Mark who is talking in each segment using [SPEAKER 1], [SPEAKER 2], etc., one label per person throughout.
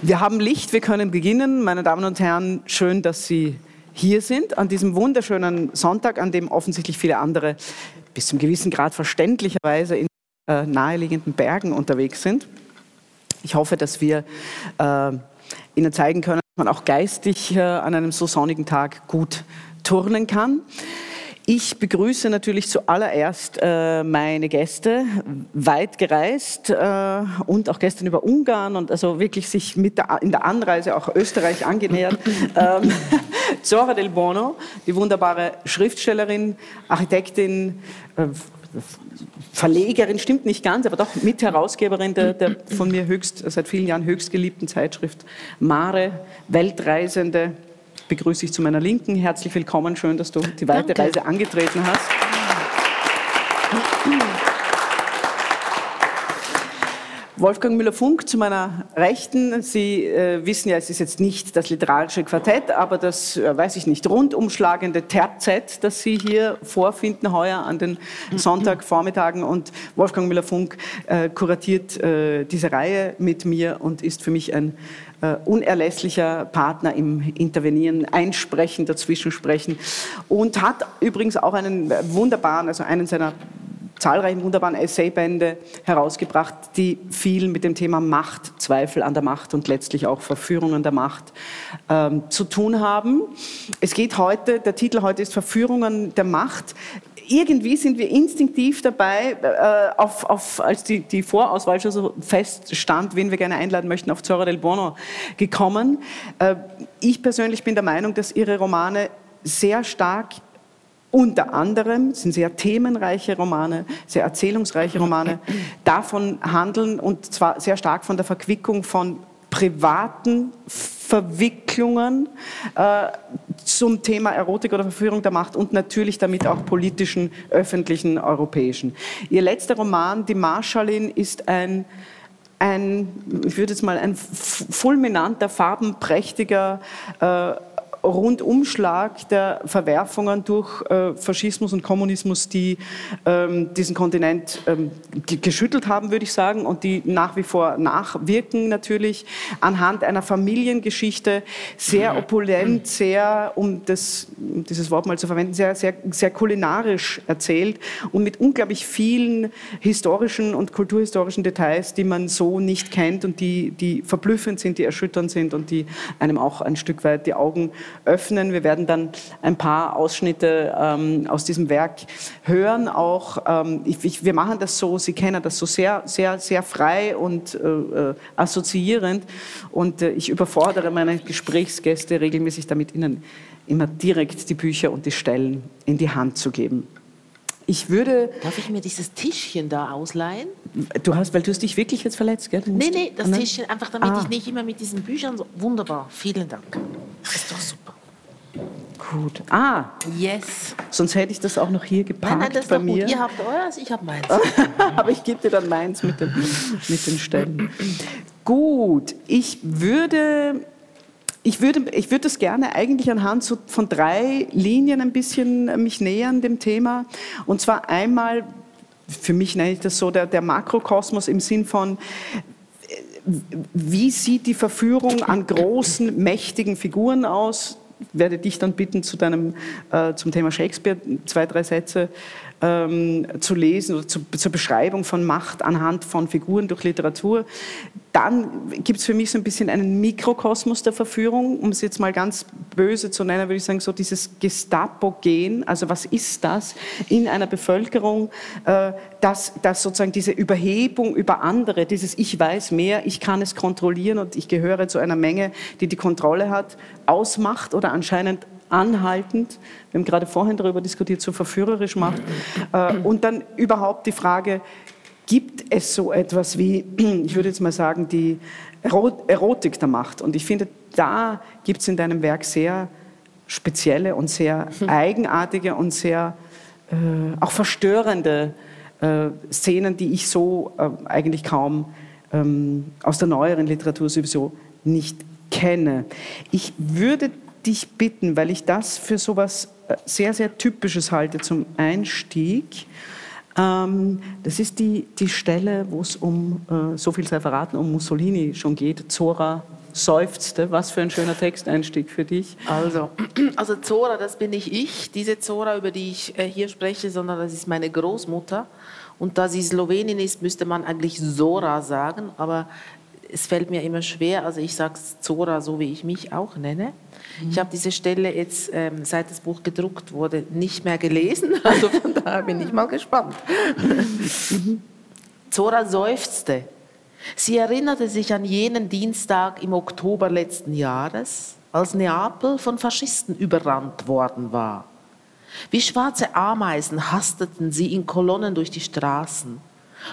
[SPEAKER 1] Wir haben Licht, wir können beginnen. Meine Damen und Herren, schön, dass Sie hier sind an diesem wunderschönen Sonntag, an dem offensichtlich viele andere bis zum gewissen Grad verständlicherweise in äh, naheliegenden Bergen unterwegs sind. Ich hoffe, dass wir äh, Ihnen zeigen können, dass man auch geistig äh, an einem so sonnigen Tag gut turnen kann. Ich begrüße natürlich zuallererst äh, meine Gäste, weit gereist äh, und auch gestern über Ungarn und also wirklich sich mit der, in der Anreise auch Österreich angenähert. ähm, Zora del Bono, die wunderbare Schriftstellerin, Architektin, äh, Verlegerin, stimmt nicht ganz, aber doch Mitherausgeberin der, der von mir höchst, seit vielen Jahren höchst geliebten Zeitschrift Mare, Weltreisende, begrüße ich zu meiner Linken. Herzlich willkommen, schön, dass du die weite Danke. Reise angetreten hast. Wolfgang Müller-Funk zu meiner Rechten. Sie äh, wissen ja, es ist jetzt nicht das literarische Quartett, aber das, äh, weiß ich nicht, rundumschlagende Terzett, das Sie hier vorfinden heuer an den Sonntagvormittagen. Und Wolfgang Müller-Funk äh, kuratiert äh, diese Reihe mit mir und ist für mich ein äh, unerlässlicher Partner im Intervenieren, Einsprechen, Dazwischensprechen und hat übrigens auch einen wunderbaren, also einen seiner zahlreichen wunderbaren Essaybände herausgebracht, die viel mit dem Thema Macht, Zweifel an der Macht und letztlich auch Verführungen der Macht ähm, zu tun haben. Es geht heute, der Titel heute ist Verführungen der Macht irgendwie sind wir instinktiv dabei, äh, auf, auf, als die, die Vorauswahl schon so feststand, wen wir gerne einladen möchten, auf Zora del Bono gekommen. Äh, ich persönlich bin der Meinung, dass ihre Romane sehr stark unter anderem sind sehr themenreiche Romane, sehr erzählungsreiche Romane, davon handeln und zwar sehr stark von der Verquickung von privaten Verwicklungen äh, zum Thema Erotik oder Verführung der Macht und natürlich damit auch politischen, öffentlichen, europäischen. Ihr letzter Roman, Die Marschallin, ist ein ein, ich würde jetzt mal ein fulminanter, farbenprächtiger äh, Rundumschlag der Verwerfungen durch äh, Faschismus und Kommunismus, die ähm, diesen Kontinent ähm, geschüttelt haben, würde ich sagen, und die nach wie vor nachwirken natürlich. Anhand einer Familiengeschichte, sehr opulent, sehr, um, das, um dieses Wort mal zu verwenden, sehr, sehr, sehr kulinarisch erzählt und mit unglaublich vielen historischen und kulturhistorischen Details, die man so nicht kennt und die, die verblüffend sind, die erschütternd sind und die einem auch ein Stück weit die Augen öffnen. Wir werden dann ein paar Ausschnitte ähm, aus diesem Werk hören. Auch ähm, ich, ich, wir machen das so, Sie kennen das so sehr, sehr, sehr frei und äh, äh, assoziierend. Und äh, ich überfordere meine Gesprächsgäste regelmäßig damit, ihnen immer direkt die Bücher und die Stellen in die Hand zu geben. Ich würde.
[SPEAKER 2] Darf ich mir dieses Tischchen da ausleihen?
[SPEAKER 1] Du hast, weil du hast dich wirklich jetzt verletzt, gell?
[SPEAKER 2] Nee, nee, das Tischchen, einfach damit ah. ich nicht immer mit diesen Büchern so. Wunderbar, vielen Dank. Das ist doch super.
[SPEAKER 1] Gut. Ah.
[SPEAKER 2] Yes.
[SPEAKER 1] Sonst hätte ich das auch noch hier geparkt nein, nein, das ist bei mir.
[SPEAKER 2] Gut. Ihr habt euers, ich habe meins.
[SPEAKER 1] Aber ich gebe dir dann meins mit den, mit den Stellen. gut. Ich würde ich würde, ich würde das gerne eigentlich anhand so von drei Linien ein bisschen mich nähern dem Thema. Und zwar einmal, für mich nenne ich das so, der, der Makrokosmos im Sinn von, äh, wie sieht die Verführung an großen, mächtigen Figuren aus? Werde dich dann bitten, zu deinem, äh, zum Thema Shakespeare zwei, drei Sätze ähm, zu lesen oder zu, zur Beschreibung von Macht anhand von Figuren durch Literatur. Dann gibt es für mich so ein bisschen einen Mikrokosmos der Verführung, um es jetzt mal ganz böse zu nennen, würde ich sagen, so dieses Gestapo-Gen, also was ist das in einer Bevölkerung, äh, dass, dass sozusagen diese Überhebung über andere, dieses Ich weiß mehr, ich kann es kontrollieren und ich gehöre zu einer Menge, die die Kontrolle hat, ausmacht oder anscheinend anhaltend, wir haben gerade vorhin darüber diskutiert, so verführerisch macht. Äh, und dann überhaupt die Frage, gibt es so etwas wie, ich würde jetzt mal sagen, die Erotik der Macht? Und ich finde, da gibt es in deinem Werk sehr spezielle und sehr eigenartige und sehr äh, auch verstörende äh, Szenen, die ich so äh, eigentlich kaum ähm, aus der neueren Literatur sowieso nicht kenne. Ich würde dich bitten, weil ich das für so etwas äh, sehr, sehr Typisches halte zum Einstieg. Ähm, das ist die, die Stelle, wo es um, äh, so viel sei verraten, um Mussolini schon geht, Zora seufzte. Was für ein schöner Texteinstieg für dich.
[SPEAKER 2] Also, also Zora, das bin nicht ich, diese Zora, über die ich äh, hier spreche, sondern das ist meine Großmutter. Und da sie Slowenin ist, müsste man eigentlich Zora sagen, aber es fällt mir immer schwer, also ich sage Zora, so wie ich mich auch nenne. Mhm. Ich habe diese Stelle jetzt, ähm, seit das Buch gedruckt wurde, nicht mehr gelesen, also von daher bin ich mal gespannt. Zora seufzte. Sie erinnerte sich an jenen Dienstag im Oktober letzten Jahres, als Neapel von Faschisten überrannt worden war. Wie schwarze Ameisen hasteten sie in Kolonnen durch die Straßen.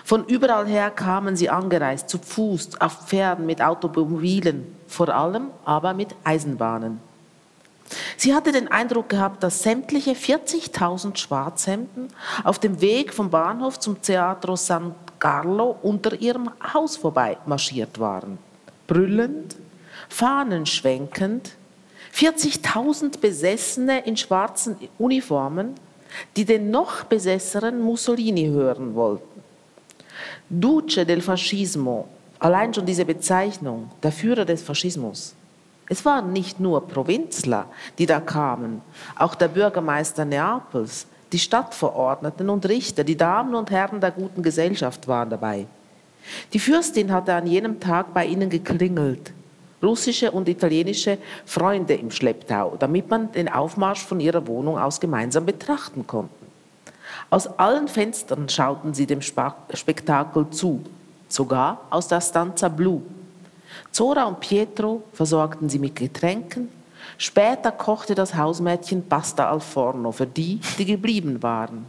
[SPEAKER 2] Von überall her kamen sie angereist, zu Fuß, auf Pferden, mit Automobilen, vor allem aber mit Eisenbahnen. Sie hatte den Eindruck gehabt, dass sämtliche 40.000 Schwarzhemden auf dem Weg vom Bahnhof zum Teatro San Carlo unter ihrem Haus vorbei marschiert waren. Brüllend, Fahnen schwenkend, 40.000 Besessene in schwarzen Uniformen, die den noch besesseren Mussolini hören wollten. Duce del Fascismo, allein schon diese Bezeichnung, der Führer des Faschismus. Es waren nicht nur Provinzler, die da kamen, auch der Bürgermeister Neapels, die Stadtverordneten und Richter, die Damen und Herren der guten Gesellschaft waren dabei. Die Fürstin hatte an jenem Tag bei ihnen geklingelt, russische und italienische Freunde im Schlepptau, damit man den Aufmarsch von ihrer Wohnung aus gemeinsam betrachten konnte. Aus allen Fenstern schauten sie dem Spektakel zu, sogar aus der Stanza Blu. Zora und Pietro versorgten sie mit Getränken. Später kochte das Hausmädchen Pasta al Forno für die, die geblieben waren,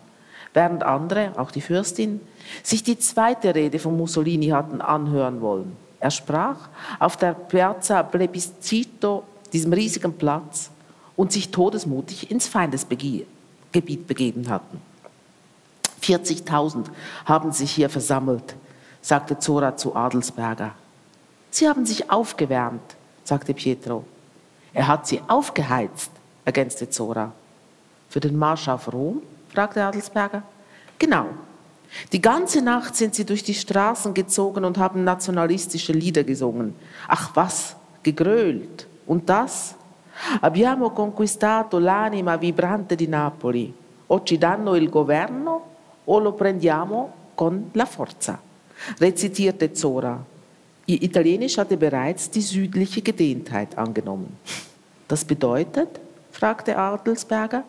[SPEAKER 2] während andere, auch die Fürstin, sich die zweite Rede von Mussolini hatten anhören wollen. Er sprach auf der Piazza Plebiscito, diesem riesigen Platz, und sich todesmutig ins Feindesgebiet begeben hatten. 40.000 haben sich hier versammelt, sagte Zora zu Adelsberger. Sie haben sich aufgewärmt, sagte Pietro. Er hat sie aufgeheizt, ergänzte Zora. Für den Marsch auf Rom? fragte Adelsberger. Genau. Die ganze Nacht sind sie durch die Straßen gezogen und haben nationalistische Lieder gesungen. Ach was, gegrölt. Und das? Abbiamo conquistato l'anima vibrante di Napoli. O ci danno il governo o lo prendiamo con la forza, rezitierte Zora. Ihr Italienisch hatte bereits die südliche Gedehntheit angenommen. Das bedeutet, fragte Adelsberger,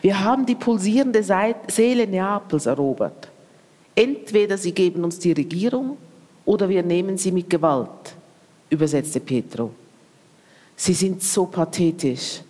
[SPEAKER 2] wir haben die pulsierende Seele Neapels erobert. Entweder sie geben uns die Regierung oder wir nehmen sie mit Gewalt, übersetzte Petro. Sie sind so pathetisch.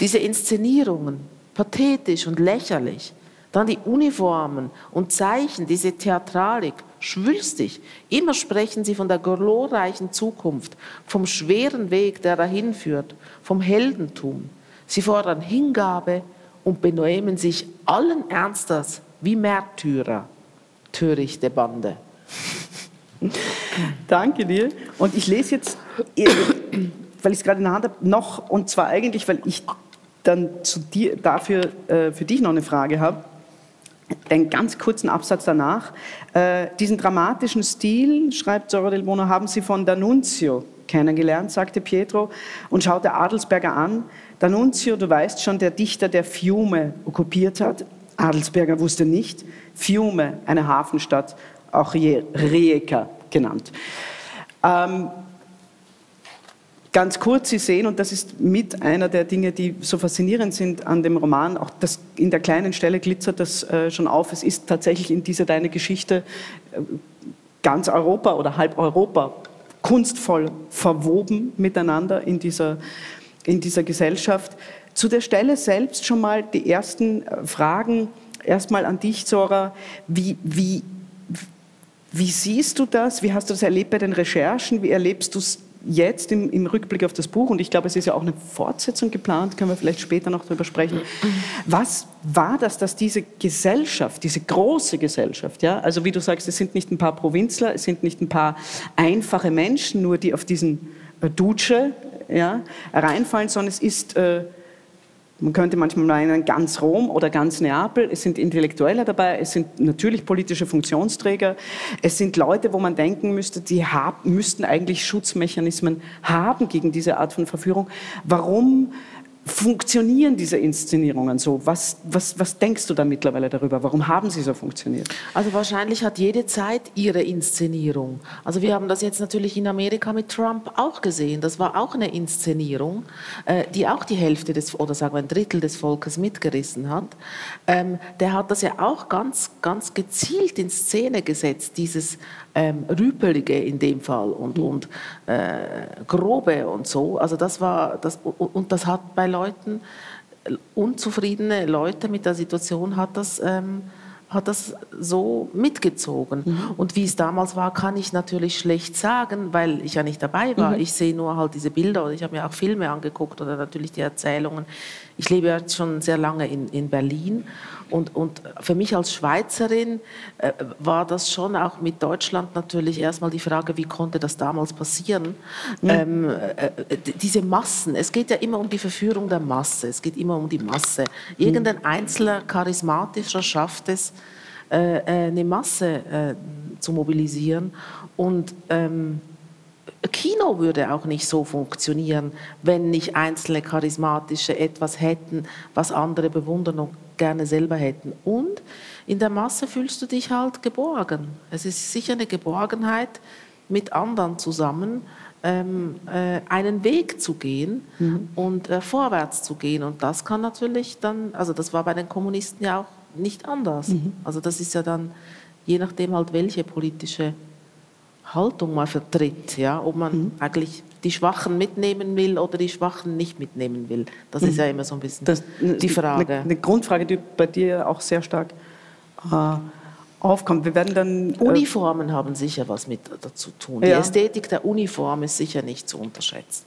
[SPEAKER 2] Diese Inszenierungen, pathetisch und lächerlich. Dann die Uniformen und Zeichen, diese Theatralik, schwülstig. Immer sprechen sie von der glorreichen Zukunft, vom schweren Weg, der dahin führt, vom Heldentum. Sie fordern Hingabe und benehmen sich allen Ernstes wie Märtyrer. Törichte Bande.
[SPEAKER 1] Danke dir. Und ich lese jetzt, weil ich es gerade in der Hand habe, noch, und zwar eigentlich, weil ich dann zu dir, dafür äh, für dich noch eine Frage habe einen ganz kurzen Absatz danach. Äh, diesen dramatischen Stil, schreibt Zora del Bono, haben sie von D'Annunzio kennengelernt, sagte Pietro und schaute Adelsberger an. D'Annunzio, du weißt schon, der Dichter, der Fiume okkupiert hat. Adelsberger wusste nicht. Fiume, eine Hafenstadt, auch Rijeka genannt. Ähm, Ganz kurz, Sie sehen, und das ist mit einer der Dinge, die so faszinierend sind an dem Roman, auch das in der kleinen Stelle glitzert das äh, schon auf, es ist tatsächlich in dieser deine Geschichte äh, ganz Europa oder halb Europa kunstvoll verwoben miteinander in dieser, in dieser Gesellschaft. Zu der Stelle selbst schon mal die ersten äh, Fragen, erstmal an dich, Zora. Wie, wie, wie siehst du das? Wie hast du das erlebt bei den Recherchen? Wie erlebst du es jetzt im, im, Rückblick auf das Buch, und ich glaube, es ist ja auch eine Fortsetzung geplant, können wir vielleicht später noch darüber sprechen. Was war das, dass diese Gesellschaft, diese große Gesellschaft, ja, also wie du sagst, es sind nicht ein paar Provinzler, es sind nicht ein paar einfache Menschen, nur die auf diesen äh, Duce ja, reinfallen, sondern es ist äh, Man könnte manchmal meinen, ganz Rom oder ganz Neapel. Es sind Intellektuelle dabei, es sind natürlich politische Funktionsträger, es sind Leute, wo man denken müsste, die haben, müssten eigentlich Schutzmechanismen haben gegen diese Art von Verführung. Warum funktionieren diese Inszenierungen so? Was, was, was denkst du da mittlerweile darüber? Warum haben sie so funktioniert?
[SPEAKER 2] Also wahrscheinlich hat jede Zeit ihre Inszenierung. Also wir haben das jetzt natürlich in Amerika mit Trump auch gesehen. Das war auch eine Inszenierung, äh, die auch die Hälfte des, oder sagen wir ein Drittel des Volkes mitgerissen hat. Ähm, der hat das ja auch ganz, ganz gezielt in Szene gesetzt, dieses ähm, Rüpelige in dem Fall und, mhm. und äh, Grobe und so. Also das war, das, und das hat bei Leuten, unzufriedene Leute mit der Situation hat das, ähm, hat das so mitgezogen. Mhm. Und wie es damals war, kann ich natürlich schlecht sagen, weil ich ja nicht dabei war. Mhm. Ich sehe nur halt diese Bilder oder ich habe mir auch Filme angeguckt oder natürlich die Erzählungen. Ich lebe jetzt schon sehr lange in, in Berlin und, und für mich als Schweizerin äh, war das schon auch mit Deutschland natürlich erstmal die Frage, wie konnte das damals passieren? Mhm. Ähm, äh, diese Massen, es geht ja immer um die Verführung der Masse, es geht immer um die Masse. Irgendein mhm. einzelner Charismatischer schafft es, äh, äh eine Masse äh, zu mobilisieren und ähm, Kino würde auch nicht so funktionieren, wenn nicht einzelne charismatische etwas hätten, was andere bewundern und gerne selber hätten. Und in der Masse fühlst du dich halt geborgen. Es ist sicher eine Geborgenheit, mit anderen zusammen ähm, äh, einen Weg zu gehen mhm. und äh, vorwärts zu gehen. Und das kann natürlich dann, also das war bei den Kommunisten ja auch nicht anders. Mhm. Also das ist ja dann je nachdem halt welche politische Haltung man vertritt, ja, ob man mhm. eigentlich die Schwachen mitnehmen will oder die Schwachen nicht mitnehmen will. Das ist ja immer so ein bisschen das, die Frage.
[SPEAKER 1] Eine, eine, Grundfrage, die bei dir auch sehr stark äh, aufkommt. Wir werden dann,
[SPEAKER 2] äh Uniformen haben sicher was mit dazu tun. Die ja. Ästhetik der Uniform ist sicher nicht zu unterschätzen.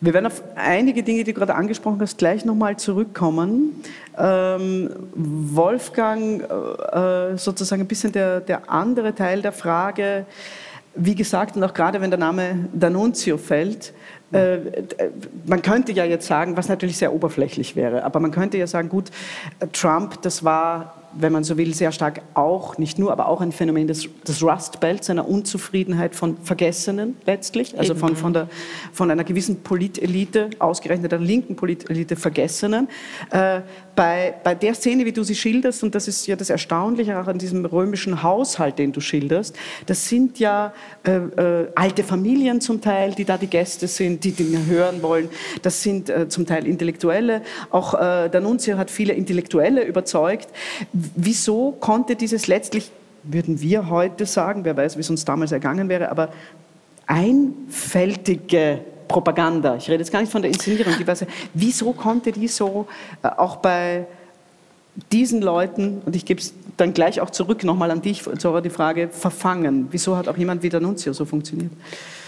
[SPEAKER 1] Wir werden auf einige Dinge, die du gerade angesprochen hast, gleich nochmal zurückkommen. Ähm, Wolfgang, äh, sozusagen ein bisschen der, der andere Teil der Frage, wie gesagt, und auch gerade wenn der Name D'Annunzio fällt, äh, man könnte ja jetzt sagen, was natürlich sehr oberflächlich wäre, aber man könnte ja sagen, gut, Trump, das war wenn man so will, sehr stark auch, nicht nur, aber auch ein Phänomen des, des Rust Belts, einer Unzufriedenheit von Vergessenen letztlich, also von, von, der, von einer gewissen Politelite, ausgerechnet der linken Politelite Vergessenen. Äh, bei, bei der Szene, wie du sie schilderst, und das ist ja das Erstaunliche auch an diesem römischen Haushalt, den du schilderst, das sind ja äh, äh, alte Familien zum Teil, die da die Gäste sind, die Dinge hören wollen. Das sind äh, zum Teil Intellektuelle. Auch äh, D'Annunzio hat viele Intellektuelle überzeugt. Wieso konnte dieses letztlich, würden wir heute sagen, wer weiß, wie es uns damals ergangen wäre, aber einfältige Propaganda, ich rede jetzt gar nicht von der Inszenierung, die Weise, wieso konnte die so äh, auch bei diesen Leuten, und ich gebe es dann gleich auch zurück nochmal an dich, Zora, die Frage, verfangen? Wieso hat auch jemand wie der Nunzio so funktioniert?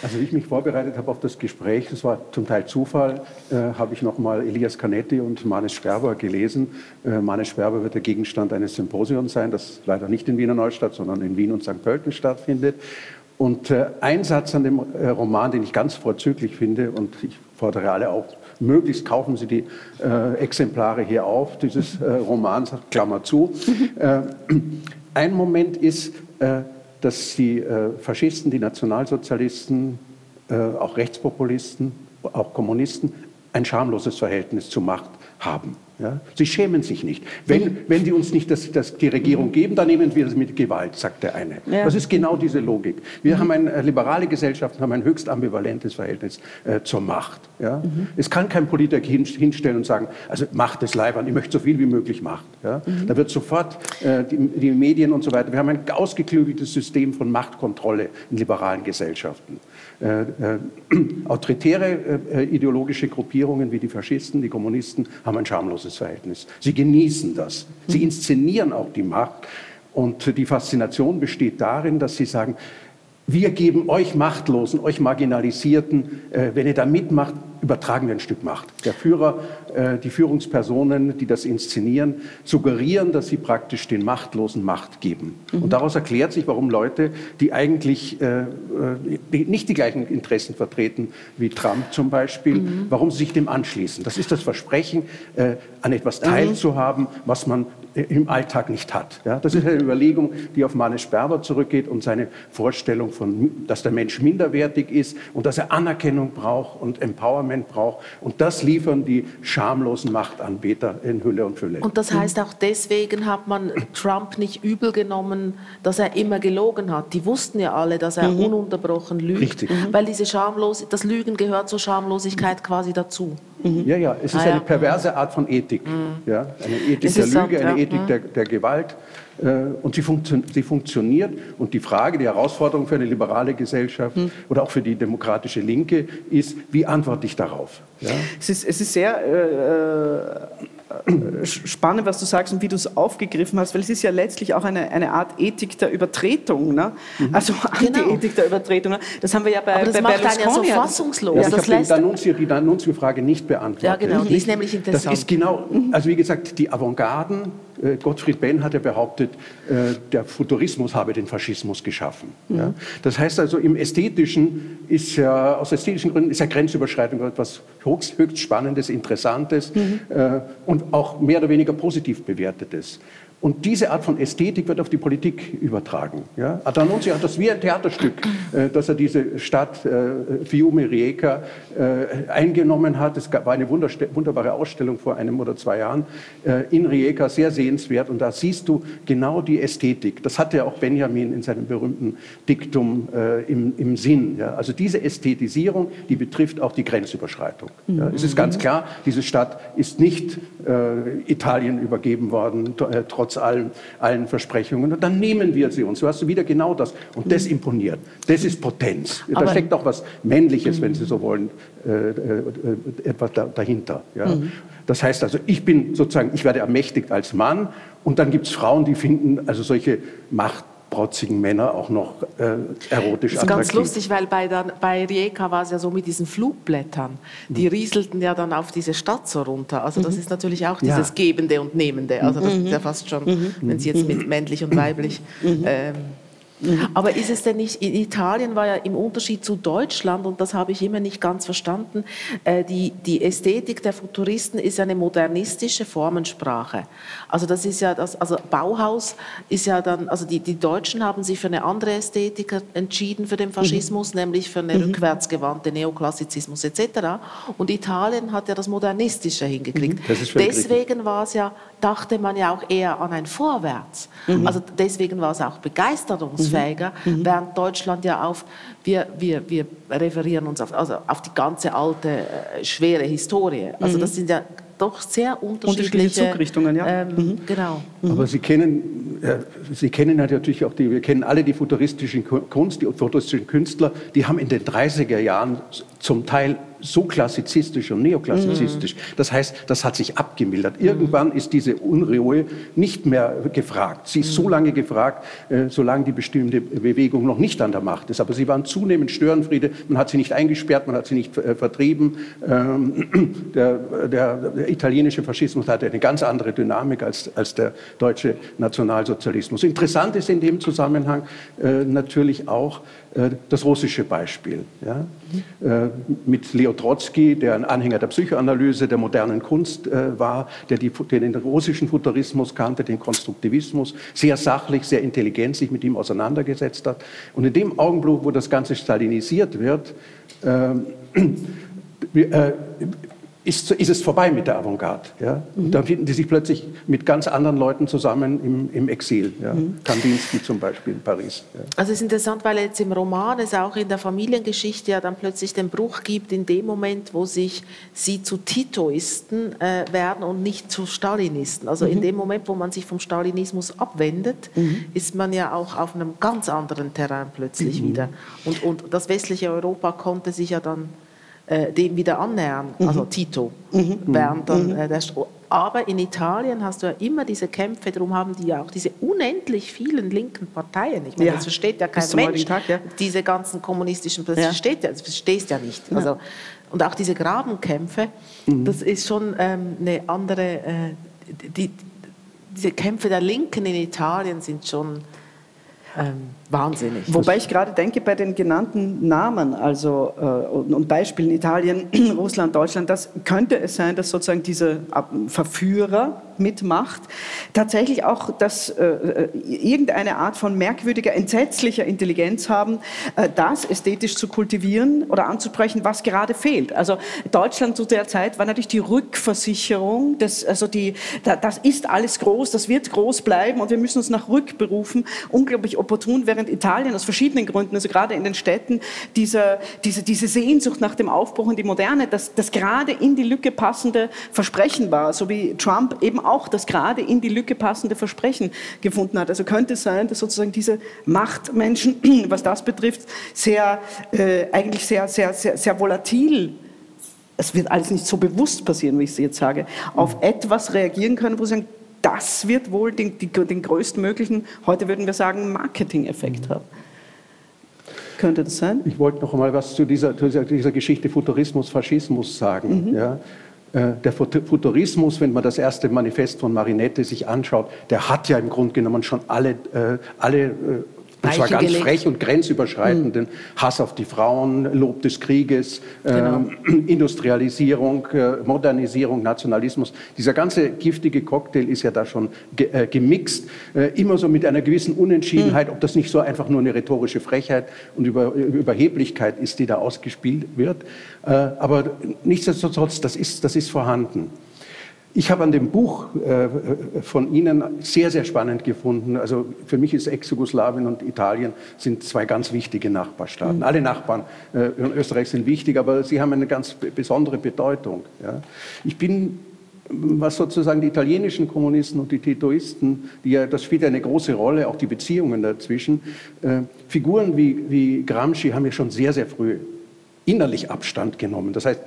[SPEAKER 3] Also wie ich mich vorbereitet habe auf das Gespräch, das war zum Teil Zufall, äh, habe ich nochmal Elias Canetti und Manes Sperber gelesen. Äh, Manes Sperber wird der Gegenstand eines Symposiums sein, das leider nicht in Wiener Neustadt, sondern in Wien und St. Pölten stattfindet. Und äh, ein Satz an dem äh, Roman, den ich ganz vorzüglich finde, und ich fordere alle auf, möglichst kaufen Sie die äh, Exemplare hier auf, dieses äh, Romans, Klammer zu. Äh, ein Moment ist, äh, dass die Faschisten, die Nationalsozialisten, auch Rechtspopulisten, auch Kommunisten ein schamloses Verhältnis zur Macht haben. Ja? Sie schämen sich nicht. Wenn, wenn die uns nicht das, das, die Regierung geben, dann nehmen wir das mit Gewalt, sagt der eine. Ja. Das ist genau diese Logik. Wir haben eine äh, liberale Gesellschaft, haben ein höchst ambivalentes Verhältnis äh, zur Macht. Ja? Mhm. Es kann kein Politiker hinstellen und sagen, also Macht des Leibern, ich möchte so viel wie möglich Macht. Ja? Mhm. Da wird sofort äh, die, die Medien und so weiter. Wir haben ein ausgeklügeltes System von Machtkontrolle in liberalen Gesellschaften. Äh, äh, autoritäre äh, ideologische Gruppierungen wie die Faschisten, die Kommunisten haben ein schamloses Verhältnis. Sie genießen das. Sie mhm. inszenieren auch die Macht. Und die Faszination besteht darin, dass sie sagen, wir geben euch Machtlosen, euch Marginalisierten, wenn ihr da mitmacht, übertragen wir ein Stück Macht. Der Führer, äh, die Führungspersonen, die das inszenieren, suggerieren, dass sie praktisch den Machtlosen Macht geben. Mhm. Und daraus erklärt sich, warum Leute, die eigentlich äh, äh nicht die gleichen Interessen vertreten wie Trump zum Beispiel, mhm. warum sie sich dem anschließen. Das ist das Versprechen, äh, an etwas teilzuhaben, was man im Alltag nicht hat. Ja, das ist eine Überlegung, die auf Mannes Sperber zurückgeht und seine Vorstellung von, dass der Mensch minderwertig ist und dass er Anerkennung braucht und Empowerment braucht. Und das liefern die schamlosen Machtanbeter in Hülle und Fülle.
[SPEAKER 2] Und das heißt auch deswegen hat man Trump nicht übel genommen, dass er immer gelogen hat. Die wussten ja alle, dass er mhm. ununterbrochen lügt,
[SPEAKER 3] Richtig.
[SPEAKER 2] weil diese Schamlos das Lügen gehört zur Schamlosigkeit quasi dazu.
[SPEAKER 3] Mhm. Ja, ja, es ist ah, eine perverse Art von Ethik. Mhm. Ja, eine Ethik der Lüge, eine ja. Ethik mhm. der, der, Gewalt. Äh, und sie, funktio sie, funktioniert. Und die Frage, die Herausforderung für eine liberale Gesellschaft mhm. oder auch für die demokratische Linke ist, wie antworte ich darauf?
[SPEAKER 1] Ja? Es, ist, es ist sehr äh, äh, spannend, was du sagst und wie du es aufgegriffen hast, weil es ist ja letztlich auch eine, eine Art Ethik der Übertretung, ne? Mhm. also genau. Anti-Ethik der Übertretung. Ne? Das haben wir ja bei, Aber das bei macht
[SPEAKER 2] Berlusconi. Ja so fassungslos.
[SPEAKER 3] Ja, ich habe die Danunzio, die Danunzio-Frage nicht beantwortet.
[SPEAKER 2] Ja, genau, die ist nämlich interessant.
[SPEAKER 3] Das ist genau, also wie gesagt, die Avantgarden Gottfried Benn hat ja behauptet, äh, der Futurismus habe den Faschismus geschaffen. Mhm. Das heißt also, im Ästhetischen ist ja, aus ästhetischen Gründen ist ja Grenzüberschreitung etwas höchst, höchst Spannendes, Interessantes mhm. Äh, und auch mehr oder weniger positiv bewertetes. Und diese Art von Ästhetik wird auf die Politik übertragen. Ja? Adranunzi hat das wie ein Theaterstück, äh, dass er diese Stadt äh, Fiume Rijeka äh, eingenommen hat. Es war eine wunderbare Ausstellung vor einem oder zwei Jahren äh, in Rijeka, sehr sehenswert. Und da siehst du genau die Ästhetik. Das hatte auch Benjamin in seinem berühmten Diktum äh, im, im, Sinn. Ja? Also diese Ästhetisierung, die betrifft auch die Grenzüberschreitung. Ja? Es ist ganz klar, diese Stadt ist nicht äh, Italien übergeben worden, trotz trotz allen, allen Versprechungen. Und dann nehmen wir sie uns. So hast du wieder genau das. Und das imponiert. Das ist Potenz. da steckt auch was Männliches, wenn Sie so wollen, äh, äh, etwas da, dahinter. Ja? Mhm. Das heißt also, ich bin sozusagen, ich werde ermächtigt als Mann. Und dann gibt es Frauen, die finden also solche Macht protzigen Männer auch noch äh, erotisch
[SPEAKER 2] das ist ganz lustig, weil bei, der, bei Rijeka war es ja so mit diesen Flugblättern. Die mhm. rieselten ja dann auf diese Stadt so runter. Also das mhm. ist natürlich auch dieses ja. Gebende und Nehmende. Also das ist ja fast schon, mhm. wenn Sie jetzt mit männlich und weiblich ähm, Mhm. Aber ist es denn nicht, in Italien war ja im Unterschied zu Deutschland, und das habe ich immer nicht ganz verstanden, äh, die, die Ästhetik der Futuristen ist ja eine modernistische Formensprache. Also das ist ja das, also Bauhaus ist ja dann, also die, die Deutschen haben sich für eine andere Ästhetik entschieden für den Faschismus, mhm. nämlich für eine mhm. rückwärtsgewandte Neoklassizismus etc. Und Italien hat ja das Modernistische hingekriegt. Mhm. Deswegen war es ja, dachte man ja auch eher an ein Vorwärts. Mhm. Also deswegen war es auch begeisterungsfähig leistungsfähiger, mhm. mhm. während Deutschland ja auf, wir, wir, wir referieren uns auf, also auf die ganze alte, äh, schwere Historie. Also mhm. das sind ja doch sehr unterschiedliche, unterschiedliche
[SPEAKER 1] Zugrichtungen, ja.
[SPEAKER 2] Ähm, mhm. Genau.
[SPEAKER 3] Mhm. Aber Sie kennen, äh, Sie kennen natürlich auch die, wir kennen alle die futuristischen Kunst, die futuristischen Künstler, die haben in den 30er Jahren zum Teil so klassizistisch und neoklassizistisch. Mhm. Das heißt, das hat sich abgemildert. Irgendwann ist diese Unruhe nicht mehr gefragt. Sie ist so mhm. lange gefragt, äh, solange die bestimmte Bewegung noch nicht an der Macht ist. Aber sie waren zunehmend Störenfriede. Man hat sie nicht eingesperrt, man hat sie nicht äh, vertrieben. Ähm, der, der, der, italienische Faschismus hatte eine ganz andere Dynamik als, als der deutsche Nationalsozialismus. Interessant ist in dem Zusammenhang äh, natürlich auch, äh, das russische Beispiel. Ja? Mhm. Mit Leo Trotzki, der ein Anhänger der Psychoanalyse, der modernen Kunst äh, war, der, die, den russischen Futurismus kannte, den Konstruktivismus, sehr sachlich, sehr intelligent sich mit ihm auseinandergesetzt hat. Und in dem Augenblick, wo das Ganze stalinisiert wird, äh, äh, ist, ist, es vorbei mit der Avantgarde. Ja? Mhm. dann finden die sich plötzlich mit ganz anderen Leuten zusammen im, im Exil. Ja? Mhm. Kandinsky zum Beispiel in Paris.
[SPEAKER 2] Ja. Also es ist interessant, weil jetzt im Roman es auch in der Familiengeschichte ja dann plötzlich den Bruch gibt, in dem Moment, wo sich sie zu Titoisten äh, werden und nicht zu Stalinisten. Also mhm. in dem Moment, wo man sich vom Stalinismus abwendet, mhm. ist man ja auch auf einem ganz anderen Terrain plötzlich mhm. wieder. Und, und das westliche Europa konnte sich ja dann äh, dem wieder annähern, mhm. also Tito, mhm. während dann mhm. äh, der Aber in Italien hast du ja immer diese Kämpfe, darum haben die ja auch diese unendlich vielen linken Parteien. Ich meine, ja. das versteht ja kein Mensch. Tag, ja. Diese ganzen kommunistischen, das, ja. versteht, das verstehst ja nicht. Also, und auch diese Grabenkämpfe, mhm. das ist schon ähm, eine andere, äh, die, diese Kämpfe der Linken in Italien sind schon ähm, wahnsinnig.
[SPEAKER 1] Wobei ich gerade denke, bei den genannten Namen, also äh, und, und, Beispielen Italien, Russland, Deutschland, das könnte es sein, dass sozusagen diese Verführer mitmacht, tatsächlich auch dass äh, äh, irgendeine Art von merkwürdiger, entsetzlicher Intelligenz haben, äh, das ästhetisch zu kultivieren oder anzusprechen, was gerade fehlt. Also Deutschland zu der Zeit war natürlich die Rückversicherung, des, also die, da, das ist alles groß, das wird groß bleiben und wir müssen uns nach Rückberufen, unglaublich opportun, während Italien aus verschiedenen Gründen, also gerade in den Städten, diese, diese, diese Sehnsucht nach dem Aufbruch in die Moderne, das, das gerade in die Lücke passende Versprechen war, so wie Trump eben auch das gerade in die Lücke passende Versprechen gefunden hat. Also könnte es sein, dass sozusagen diese Machtmenschen, was das betrifft, sehr, äh, eigentlich sehr, sehr, sehr, sehr volatil es wird alles nicht so bewusst passieren, wie ich es jetzt sage, auf etwas reagieren können, wo sie sagen, das wird wohl den, den größtmöglichen, heute würden wir sagen, Marketing-Effekt haben. Könnte das sein?
[SPEAKER 3] Ich wollte noch einmal was zu dieser, zu dieser Geschichte Futurismus, Faschismus sagen. Mhm. Ja. Äh, der Futurismus, wenn man das erste Manifest von Marinette sich anschaut, der hat ja im Grunde genommen schon alle, äh, alle und zwar ganz gelegt. frech und grenzüberschreitenden mhm. Hass auf die Frauen, Lob des Krieges, genau. äh, Industrialisierung, äh, Modernisierung, Nationalismus. Dieser ganze giftige Cocktail ist ja da schon ge äh, gemixt, äh, immer so mit einer gewissen Unentschiedenheit, mhm. ob das nicht so einfach nur eine rhetorische Frechheit und Über Überheblichkeit ist, die da ausgespielt wird. Äh, aber nichtsdestotrotz, das ist, das ist vorhanden. Ich habe an dem Buch äh, von Ihnen sehr, sehr spannend gefunden. Also für mich ist Ex-Jugoslawien und Italien sind zwei ganz wichtige Nachbarstaaten. Mhm. Alle Nachbarn äh, in Österreich sind wichtig, aber sie haben eine ganz besondere Bedeutung. Ja. Ich bin was sozusagen die italienischen Kommunisten und die Titoisten, die ja, das spielt ja eine große Rolle, auch die Beziehungen dazwischen. Äh, Figuren wie, wie Gramsci haben ja schon sehr, sehr früh innerlich Abstand genommen. Das heißt,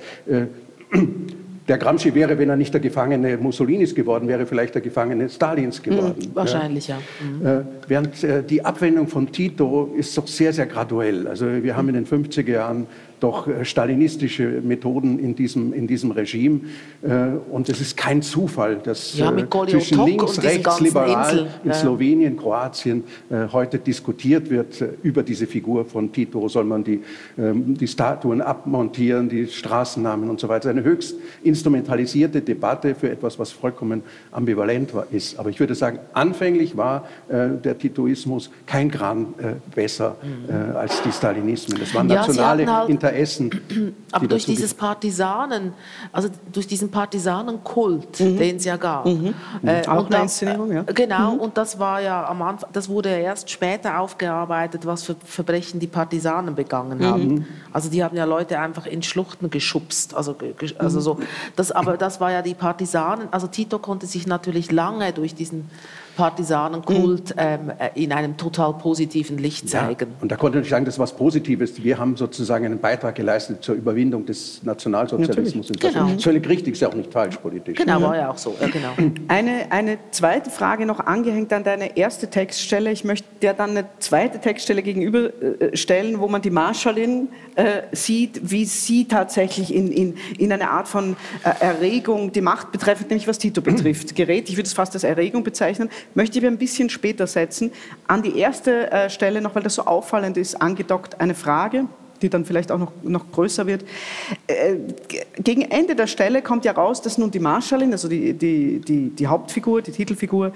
[SPEAKER 3] der Gramsci wäre, wenn er nicht der Gefangene Mussolinis geworden wäre, vielleicht der Gefangene Stalins geworden.
[SPEAKER 2] Mhm, wahrscheinlich, ja.
[SPEAKER 3] ja. Mhm. während äh, die Abwendung von Tito ist doch sehr, sehr graduell. Also wir haben in den 50er Jahren doch äh, stalinistische Methoden in diesem, in diesem Regime. Äh, und es ist kein Zufall, dass ja, äh, zwischen links, rechts, liberal in ja. Slowenien, Kroatien heute diskutiert wird über diese Figur von Tito. Soll man die, ähm, die Statuen abmontieren, die Straßennamen und so weiter. Eine höchst instrumentalisierte Debatte für etwas, was vollkommen ambivalent ist. Aber ich würde sagen, anfänglich war der Titoismus kein Gran besser mhm. als die Stalinismen. Das waren nationale ja, Inter essen.
[SPEAKER 2] Aber durch dieses Partisanen, also durch diesen Partisanenkult, mhm. den es ja gab. Mhm.
[SPEAKER 1] Äh, Auch eine Inszenierung, ja.
[SPEAKER 2] Genau, mhm. und das war ja am Anfang, das wurde ja erst später aufgearbeitet, was für Verbrechen die Partisanen begangen mhm. haben. Also die haben ja Leute einfach in Schluchten geschubst. Also, also so. Das, aber das war ja die Partisanen. Also Tito konnte sich natürlich lange durch diesen Partisanenkult mhm. ähm, äh, in einem total positiven Licht zeigen.
[SPEAKER 3] Ja, und da konnte ich sagen, das ist was Positives. Wir haben sozusagen einen Beitrag geleistet zur Überwindung des Nationalsozialismus. Genau. Das ist völlig richtig, ist ja auch nicht falsch politisch.
[SPEAKER 2] Genau, war ja auch so. Ja, genau.
[SPEAKER 1] Eine, eine zweite Frage noch angehängt an deine erste Textstelle. Ich möchte dir dann eine zweite Textstelle gegenüberstellen, wo man die Marschallin äh, sieht, wie sie tatsächlich in, in, in eine Art von äh, Erregung die Macht betreffend, nämlich was Tito betrifft, gerät. Ich würde es fast als Erregung bezeichnen möchte ich ein bisschen später setzen. An die erste äh, Stelle noch, weil das so auffallend ist, angedockt eine Frage die dann vielleicht auch noch, noch größer wird. Äh, gegen Ende der Stelle kommt ja raus, dass nun die Marschallin, also die, die, die, die Hauptfigur, die Titelfigur,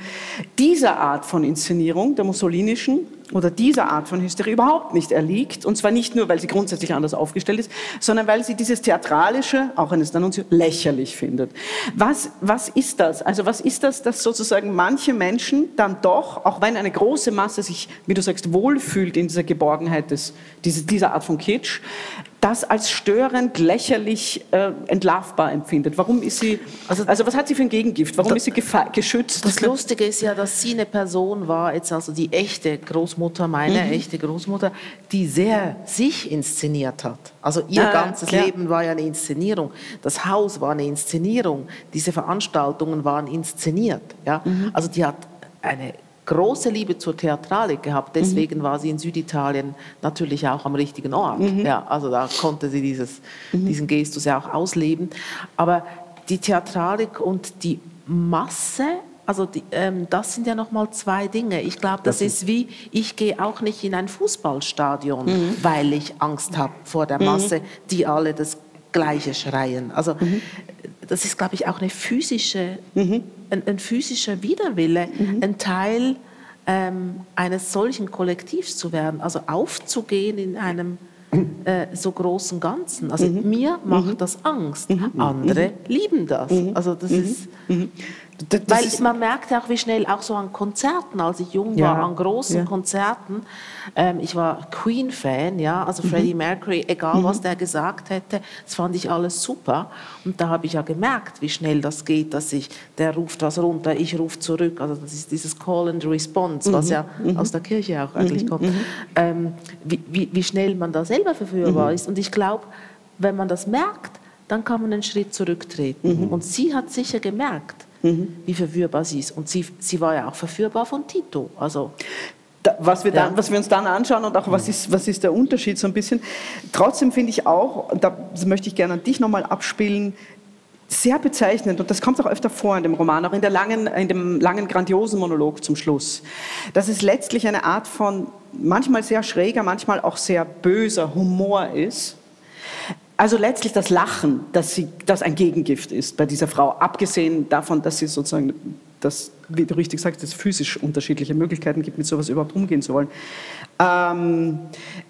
[SPEAKER 1] dieser Art von Inszenierung, der mussolinischen, oder dieser Art von Hysterie überhaupt nicht erliegt. Und zwar nicht nur, weil sie grundsätzlich anders aufgestellt ist, sondern weil sie dieses Theatralische, auch eines D'Annunzio, lächerlich findet. Was, was ist das? Also was ist das, dass sozusagen manche Menschen dann doch, auch wenn eine große Masse sich, wie du sagst, wohlfühlt in dieser Geborgenheit des, diese, dieser Art von Kitsch, das als störend, lächerlich, äh, entlarvbar empfindet. Warum ist sie, also, also was hat sie für ein Gegengift? Warum das, ist sie geschützt?
[SPEAKER 2] Das Lustige ist ja, dass sie eine Person war, jetzt also die echte Großmutter, meine mhm. echte Großmutter, die sehr sich inszeniert hat. Also ihr ah, ganzes klar. Leben war ja eine Inszenierung. Das Haus war eine Inszenierung. Diese Veranstaltungen waren inszeniert. Ja? Mhm. Also die hat eine große Liebe zur Theatralik gehabt. Deswegen mhm. war sie in Süditalien natürlich auch am richtigen Ort. Mhm. Ja, also da konnte sie dieses, mhm. diesen Gestus ja auch ausleben. Aber die Theatralik und die Masse, also die, ähm, das sind ja noch mal zwei Dinge. Ich glaube, das, das, ist wie, ich gehe auch nicht in ein Fußballstadion, mhm. weil ich Angst habe vor der mhm. Masse, die alle das Gleiche schreien. Also mhm. Das ist, glaube ich, auch eine physische ein, ein physischer Widerwille, mhm. ein Teil ähm, eines solchen Kollektivs zu werden, also aufzugehen in einem äh, so großen Ganzen. Also mhm. mir macht mhm. das Angst, mhm. andere lieben das. Mhm. Also das mhm. ist das Weil man merkt ja auch, wie schnell, auch so an Konzerten, als ich jung war, an großen ja. Konzerten, ähm, ich war Queen-Fan, ja, also mhm. Freddie Mercury, egal mhm. was der gesagt hätte, das fand ich alles super. Und da habe ich ja gemerkt, wie schnell das geht, dass ich, der ruft was runter, ich rufe zurück, also das ist dieses Call and Response, was mhm. ja mhm. aus der Kirche auch eigentlich mhm. kommt, mhm. ähm, wie, wie, wie, schnell man da selber verführbar ist. Und ich glaube, wenn man das merkt, dann kann man einen Schritt zurücktreten. Und sie hat sicher gemerkt, mhm. wie verführbar sie ist. Und sie, sie war ja auch verführbar von Tito. Also
[SPEAKER 1] was wir, dann, ja. was wir uns dann anschauen und auch was ist, was ist der Unterschied so ein bisschen. Trotzdem finde ich auch, und da möchte ich gerne an dich nochmal abspielen, sehr bezeichnend, und das kommt auch öfter vor in dem Roman, auch in, der langen, in dem langen, grandiosen Monolog zum Schluss, dass es letztlich eine Art von manchmal sehr schräger, manchmal auch sehr böser Humor ist, also letztlich das Lachen, dass sie, das ein Gegengift ist bei dieser Frau, abgesehen davon, dass sie sozusagen, das, wie du richtig sagst, es physisch unterschiedliche Möglichkeiten gibt, mit sowas überhaupt umgehen zu wollen. Ähm,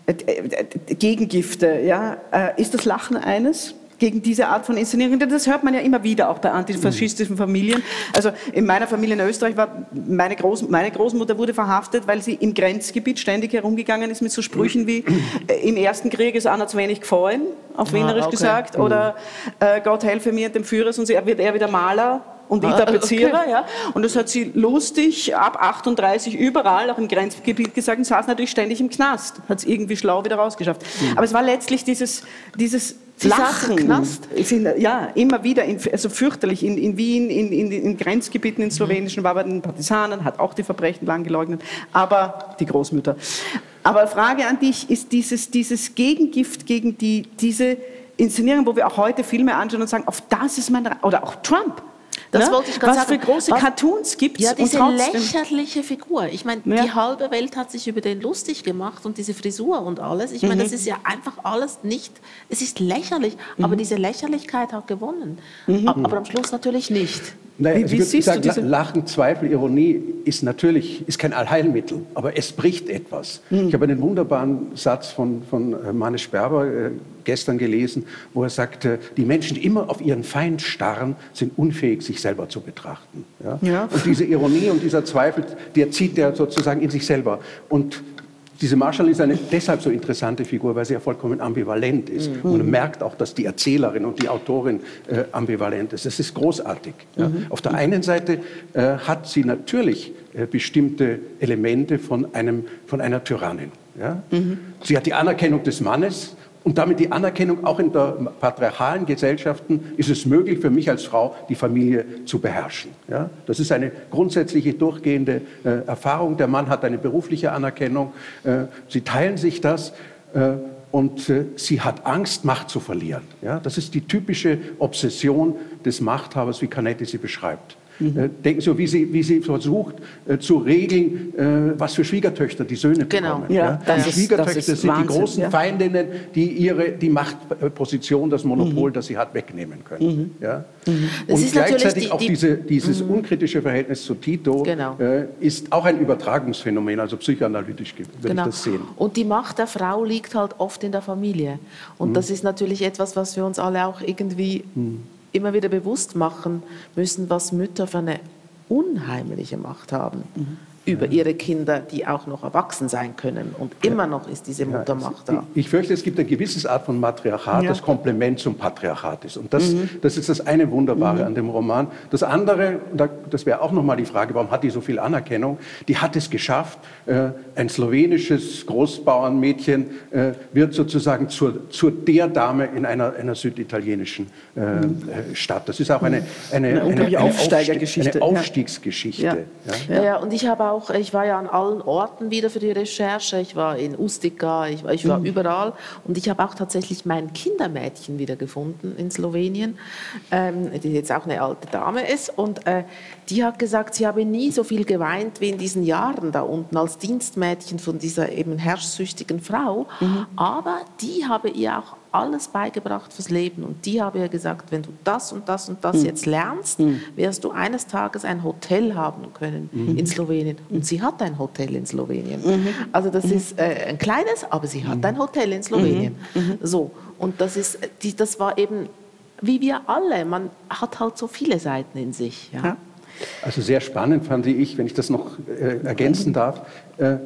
[SPEAKER 1] äh, äh, Gegengifte, ja, äh, ist das Lachen eines? Gegen diese Art von Inszenierung. Das hört man ja immer wieder auch bei antifaschistischen Familien. Also in meiner Familie in Österreich war meine, Groß, meine Großmutter wurde verhaftet, weil sie im Grenzgebiet ständig herumgegangen ist mit so Sprüchen wie äh, im ersten Krieg ist einer zu wenig gefallen, auf ah, Wienerisch ah, okay. gesagt, oder äh, Gott helfe mir und dem Führer, sonst wird er wieder Maler und ich Tapezierer. Okay. Ja. Und das hat sie lustig ab 38 überall, auch im Grenzgebiet gesagt, und saß natürlich ständig im Knast. Hat es irgendwie schlau wieder rausgeschafft. Mhm. Aber es war letztlich dieses, dieses Sie Lachen. Knast? Ja, immer wieder, in, also fürchterlich. In, in Wien, in, in, in, Grenzgebieten, in slowenischen, war bei den Partisanen, hat auch die Verbrechen lang geleugnet, aber die Großmütter. Aber Frage an dich, ist dieses, dieses Gegengift gegen die, diese Inszenierung, wo wir auch heute Filme anschauen und sagen, auf das ist mein, oder auch Trump,
[SPEAKER 2] das ne? wollte ich gerade sagen.
[SPEAKER 1] Was für große was, Cartoons gibt es?
[SPEAKER 2] Ja, diese lächerliche Figur. Ich meine, ja. die halbe Welt hat sich über den lustig gemacht und diese Frisur und alles. Ich meine, mhm. das ist ja einfach alles nicht, es ist lächerlich, mhm. aber diese Lächerlichkeit hat gewonnen. Mhm. Aber am Schluss natürlich nicht.
[SPEAKER 3] Naja, wie, wie siehst sagen, du diese Lachen, Zweifel, Ironie ist natürlich ist kein Allheilmittel, aber es bricht etwas. Mhm. Ich habe einen wunderbaren Satz von, von äh, Mannes Sperber äh, gestern gelesen, wo er sagte, die Menschen, die immer auf ihren Feind starren, sind unfähig, sich selber zu betrachten. Ja? ja. Und diese Ironie und dieser Zweifel, der zieht der sozusagen in sich selber. Und diese Marshall ist eine deshalb so interessante Figur, weil sie ja vollkommen ambivalent ist. Mhm. Und man merkt auch, dass die Erzählerin und die Autorin äh, ambivalent ist. Das ist großartig. Ja. Mhm. Auf der einen Seite äh, hat sie natürlich äh, bestimmte Elemente von, einem, von einer Tyrannin. Ja. Mhm. Sie hat die Anerkennung des Mannes, und damit die Anerkennung, auch in der patriarchalen Gesellschaften ist es möglich für mich als Frau, die Familie zu beherrschen. Ja? Das ist eine grundsätzliche, durchgehende äh, Erfahrung. Der Mann hat eine berufliche Anerkennung. Äh, sie teilen sich das. Äh, und äh, sie hat Angst, Macht zu verlieren. Ja? Das ist die typische Obsession des Machthabers, wie Canetti sie beschreibt. Mhm. Denken Sie, wie sie, wie sie versucht äh, zu regeln, äh, was für Schwiegertöchter die Söhne
[SPEAKER 2] genau.
[SPEAKER 3] bekommen. Ja, ja? Die Schwiegertöchter sind Wahnsinn, die großen ja. Feindinnen, die ihre, die Machtposition, das Monopol, mhm. das sie hat, wegnehmen können. Mhm. Ja? Mhm. Und gleichzeitig die, auch diese, dieses mhm. unkritische Verhältnis zu Tito genau. äh, ist auch ein Übertragungsphänomen, also psychoanalytisch würde genau. ich das sehen.
[SPEAKER 2] Und die Macht der Frau liegt halt oft in der Familie. Und mhm. das ist natürlich etwas, was wir uns alle auch irgendwie mhm immer wieder bewusst machen müssen, was Mütter für eine unheimliche Macht haben. Mhm. Über ihre Kinder, die auch noch erwachsen sein können. Und immer noch ist diese Muttermacht da.
[SPEAKER 3] Ich, ich fürchte, es gibt eine gewisse Art von Matriarchat, ja. das Komplement zum Patriarchat ist. Und das, mhm. das ist das eine Wunderbare mhm. an dem Roman. Das andere, das wäre auch nochmal die Frage, warum hat die so viel Anerkennung? Die hat es geschafft, äh, ein slowenisches Großbauernmädchen äh, wird sozusagen zur, zur der Dame in einer, einer süditalienischen äh, mhm. Stadt. Das ist auch eine, eine, eine, eine, eine Aufsteigergeschichte. Eine Aufstiegsgeschichte. Ja.
[SPEAKER 2] Ja. ja. und ich habe auch, ich war ja an allen Orten wieder für die Recherche. Ich war in Ustica, ich war, ich war mhm. überall. Und ich habe auch tatsächlich mein Kindermädchen wieder gefunden in Slowenien, ähm, die jetzt auch eine alte Dame ist. Und äh, die hat gesagt, sie habe nie so viel geweint wie in diesen Jahren da unten als Dienstmädchen von dieser eben herrschsüchtigen Frau. Mhm. Aber die habe ihr auch alles beigebracht fürs Leben. Und die habe ihr gesagt, wenn du das und das und das mhm. jetzt lernst, mhm. wirst du eines Tages ein Hotel haben können mhm. in Slowenien. Und sie hat ein Hotel in Slowenien. Mhm. Also das mhm. ist äh, ein kleines, aber sie hat ein Hotel in Slowenien. So, und das, ist, die, das war eben wie wir alle. Man hat halt so viele Seiten in sich. Ja.
[SPEAKER 3] Also sehr spannend fand ich, wenn ich das noch äh, ergänzen darf, äh,